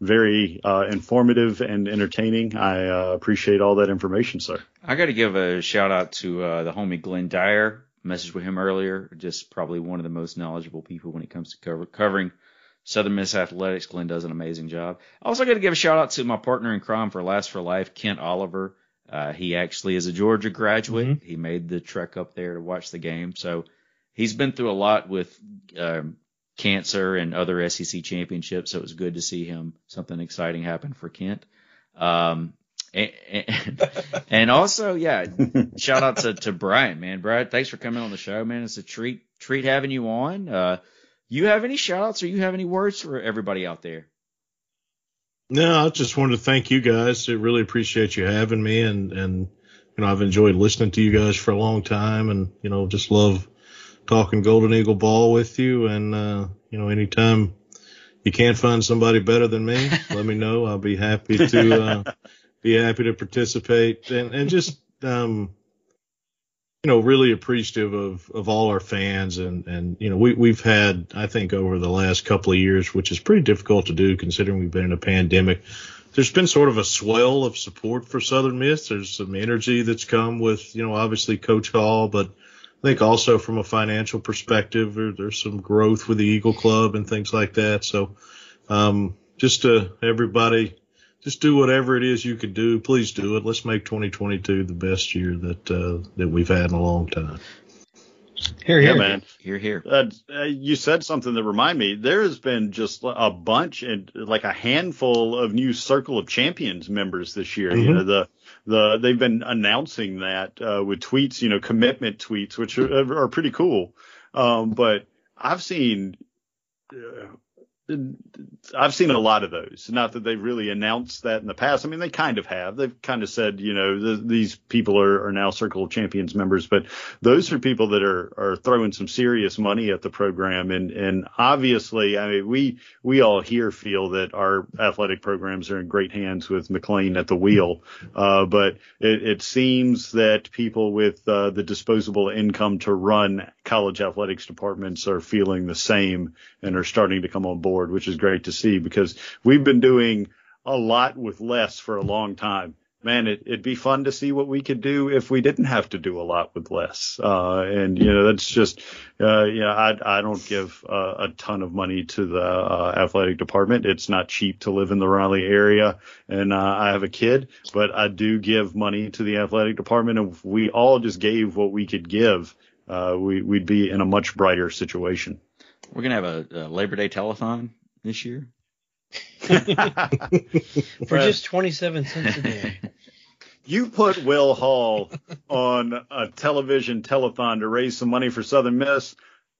Speaker 8: very uh, informative and entertaining. I uh, appreciate all that information, sir.
Speaker 2: I got to give a shout out to uh, the homie Glenn Dyer. Messaged with him earlier. Just probably one of the most knowledgeable people when it comes to cover, covering Southern Miss athletics. Glenn does an amazing job. Also got to give a shout out to my partner in crime for Last for Life, Kent Oliver. Uh, he actually is a Georgia graduate. He made the trek up there to watch the game, so he's been through a lot with um, cancer and other SEC championships. So it was good to see him something exciting happen for Kent. Um, and, and, [LAUGHS] and also, yeah, [LAUGHS] shout out to, to Brian, man. Brian, thanks for coming on the show, man. It's a treat, treat having you on. Uh, you have any shout outs or you have any words for everybody out there?
Speaker 9: No, I just wanted to thank you guys. I really appreciate you having me, and and you know I've enjoyed listening to you guys for a long time, and you know just love talking Golden Eagle ball with you, and uh, you know anytime you can't find somebody better than me, [LAUGHS] let me know. I'll be happy to uh, [LAUGHS] be happy to participate, and and just um you know really appreciative of of all our fans and and you know we we've had I think over the last couple of years which is pretty difficult to do considering we've been in a pandemic there's been sort of a swell of support for Southern Miss there's some energy that's come with you know obviously coach Hall but I think also from a financial perspective there, there's some growth with the Eagle Club and things like that so um just to everybody just do whatever it is you could do. Please do it. Let's make 2022 the best year that uh, that we've had in a long time.
Speaker 7: Here,
Speaker 8: Yeah,
Speaker 7: here.
Speaker 8: man.
Speaker 2: Here, here.
Speaker 8: Uh, uh, you said something that remind me. There has been just a bunch and like a handful of new Circle of Champions members this year. You
Speaker 9: Mhm.
Speaker 8: know the the they've been announcing that uh, with tweets, you know, commitment tweets, which are, are pretty cool. Um, but I've seen. I've seen a lot of those. Not that they've really announced that in the past. I mean, they kind of have. They've kind of said, you know, th these people are, are now Circle of Champions members, but those are people that are are throwing some serious money at the program. And and obviously, I mean, we we all here feel that our athletic programs are in great hands with McClain at the wheel. Uh, but it, it seems that people with uh, the disposable income to run college athletics departments are feeling the same and are starting to come on board, which is great to see because we've been doing a lot with less for a long time. Man, it, it'd be fun to see what we could do if we didn't have to do a lot with less. Uh, and you know, that's just, uh, you know, I, I don't give uh, a ton of money to the uh, athletic department. It's not cheap to live in the Raleigh area, and uh, I have a kid, but I do give money to the athletic department. And if we all just gave what we could give, uh, we, we'd be in a much brighter situation.
Speaker 2: We're gonna have a, a Labor Day telethon this year. [LAUGHS]
Speaker 7: For just 27 cents a day. [LAUGHS]
Speaker 8: You put Will Hall on a television telethon to raise some money for Southern Miss.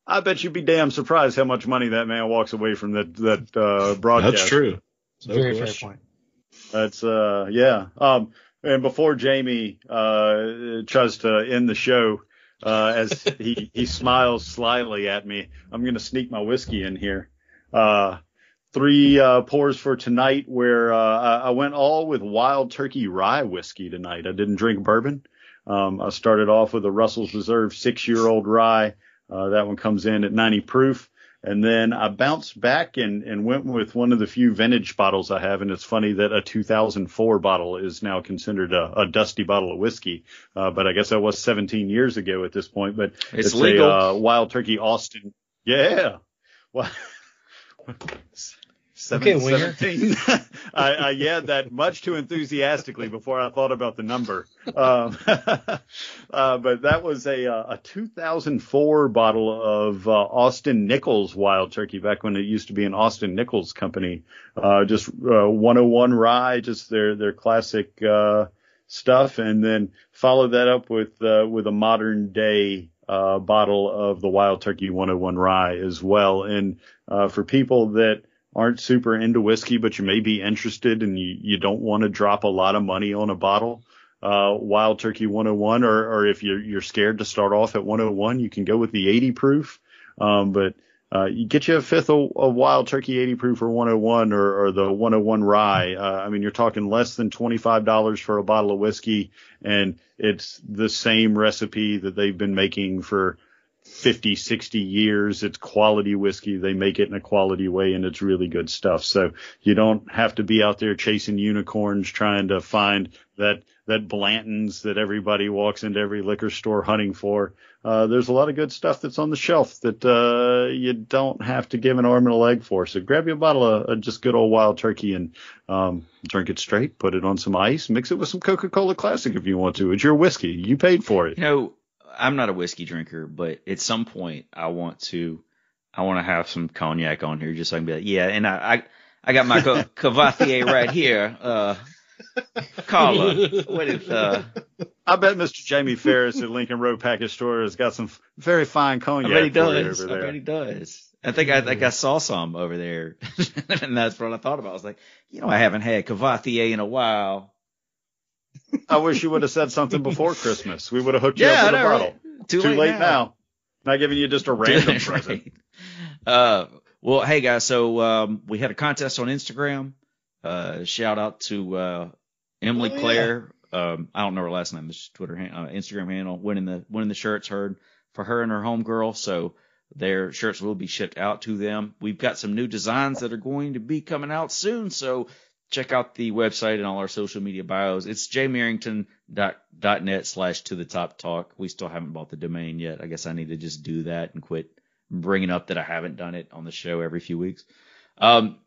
Speaker 8: I bet you'd be damn surprised how much money that man walks away from that that uh, broadcast.
Speaker 9: That's true. No
Speaker 7: Very fair point.
Speaker 8: That's uh yeah. Um and before Jamie uh tries to end the show, uh as he he smiles slyly at me, I'm gonna sneak my whiskey in here. Uh three uh pours for tonight where uh I, went all with wild turkey rye whiskey tonight. I didn't drink bourbon. Um I started off with a Russell's Reserve six year old rye. Uh that one comes in at 90 proof. And then I bounced back and, and went with one of the few vintage bottles I have. And it's funny that a 2004 bottle is now considered a, a dusty bottle of whiskey. Uh, but I guess that was 17 years ago at this point. But
Speaker 2: It's legal.
Speaker 8: a uh, Wild Turkey Austin. Yeah. [LAUGHS] Well,
Speaker 7: Okay, Winger.
Speaker 8: 17. [LAUGHS] I, I yeah that much too enthusiastically before I thought about the number. Um, [LAUGHS] uh, but that was a uh, a 2004 bottle of uh, Austin Nichols Wild Turkey back when it used to be an Austin Nichols company. Uh, just uh, 101 rye, just their their classic uh, stuff, and then follow that up with uh, with a modern day uh, bottle of the Wild Turkey 101 rye as well. And uh, for people that aren't super into whiskey, but you may be interested and you, you don't want to drop a lot of money on a bottle, uh, Wild Turkey 101, or, or if you're, you're scared to start off at 101, you can go with the 80 proof. Um, but, uh, you get you a fifth of, of Wild Turkey 80 proof or 101 or, or the 101 rye. Uh, I mean, you're talking less than $25 for a bottle of whiskey and it's the same recipe that they've been making for 50, 60 years. It's quality whiskey. They make it in a quality way and it's really good stuff. So you don't have to be out there chasing unicorns trying to find that, that Blanton's that everybody walks into every liquor store hunting for. Uh, there's a lot of good stuff that's on the shelf that, uh, you don't have to give an arm and a leg for. So grab you a bottle of, of just good old wild turkey and, um, drink it straight, put it on some ice, mix it with some Coca-Cola classic if you want to. It's your whiskey. You paid for it.
Speaker 2: You know, I'm not a whiskey drinker, but at some point I want to, I want to have some cognac on here just so I can be like, yeah, and I, I, I got my Co- [LAUGHS] Cavatier right here. Uh, Carla, what is, uh,
Speaker 8: I bet Mr. Jamie Ferris at Lincoln Road Package Store has got some very fine cognac.
Speaker 2: I
Speaker 8: cognac
Speaker 2: bet he does. I bet he does. I think I think I saw some over there, [LAUGHS] and that's what I thought about. I was like, you know, I haven't had Cavatier in a while.
Speaker 8: I wish you would have said something before Christmas. We would have hooked you
Speaker 2: Yeah,
Speaker 8: up with a bottle.
Speaker 2: right? Too,
Speaker 8: Too late now. Not giving you just a [LAUGHS] random
Speaker 2: Right.
Speaker 8: present.
Speaker 2: Uh, well, hey guys, so um, we had a contest on Instagram. Uh, shout out to uh, Emily
Speaker 7: Oh, yeah.
Speaker 2: Claire. Um, I don't know her last name. This Twitter, uh, Instagram handle. Winning the winning the shirts heard for her and her homegirl. So their shirts will be shipped out to them. We've got some new designs that are going to be coming out soon. So check out the website and all our social media bios. It's jmerrington.net slash to the top talk. We still haven't bought the domain yet. I guess I need to just do that and quit bringing up that I haven't done it on the show every few weeks. Um,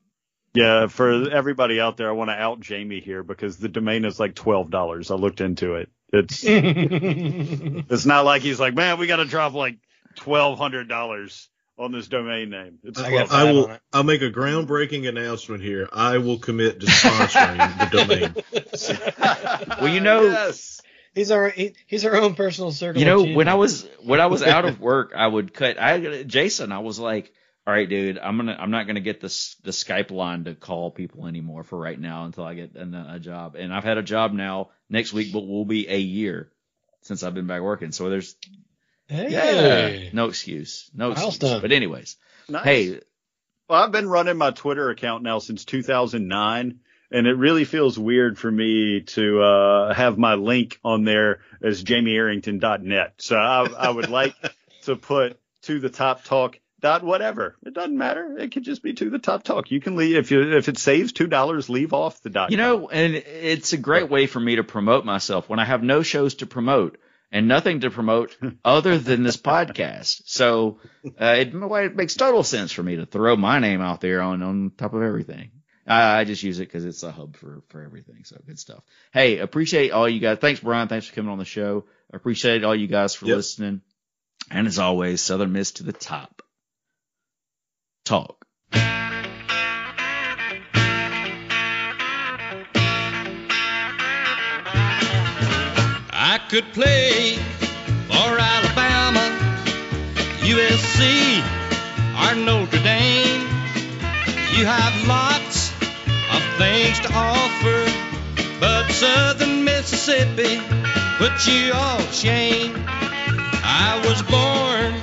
Speaker 8: Yeah, for everybody out there, I want to out Jamie here because the domain is like twelve dollars. I looked into it. It's [LAUGHS] it's not like he's like, man, we got to drop like twelve hundred dollars on this domain name. It's
Speaker 7: I.
Speaker 9: I will.
Speaker 7: it.
Speaker 9: I'll make a groundbreaking announcement here. I will commit to sponsoring the domain. [LAUGHS]
Speaker 2: Well, you know,
Speaker 8: yes.
Speaker 7: he's our he, he's our own personal circle.
Speaker 2: You know,
Speaker 7: of
Speaker 2: when I was when I was out of work, I would cut. I Jason, I was like, all right, dude, I'm gonna I'm not gonna get this the Skype line to call people anymore for right now until I get a, a job. And I've had a job now next week, but will be a year since I've been back working. So there's
Speaker 7: Hey.
Speaker 2: yeah, no excuse, no excuse.
Speaker 7: Milestone.
Speaker 2: But anyways,
Speaker 8: Nice.
Speaker 2: hey,
Speaker 8: Well, I've been running my Twitter account now since 2009, and it really feels weird for me to uh, have my link on there as jamiearrington.net. So I, I would like [LAUGHS] to put to the top talk dot whatever. It doesn't matter. It could just be to the top talk. You can leave if you if it saves two dollars, leave off the dot.
Speaker 2: You know, and it's a great way for me to promote myself when I have no shows to promote and nothing to promote other than this podcast. So uh, it, it makes total sense for me to throw my name out there on on top of everything. I, I just use it because it's a hub for for everything. So good stuff. Hey, appreciate all you guys. Thanks, Brian. Thanks for coming on the show. Appreciate all you guys for
Speaker 9: Yep.
Speaker 2: listening. And as always, Southern Miss to the top. Talk.
Speaker 3: Could play for Alabama, USC, or Notre Dame. You have lots of things to offer, but Southern Mississippi put you all to shame. I was born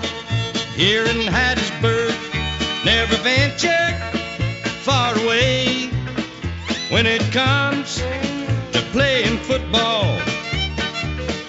Speaker 3: here in Hattiesburg, never ventured far away. When it comes to playing football,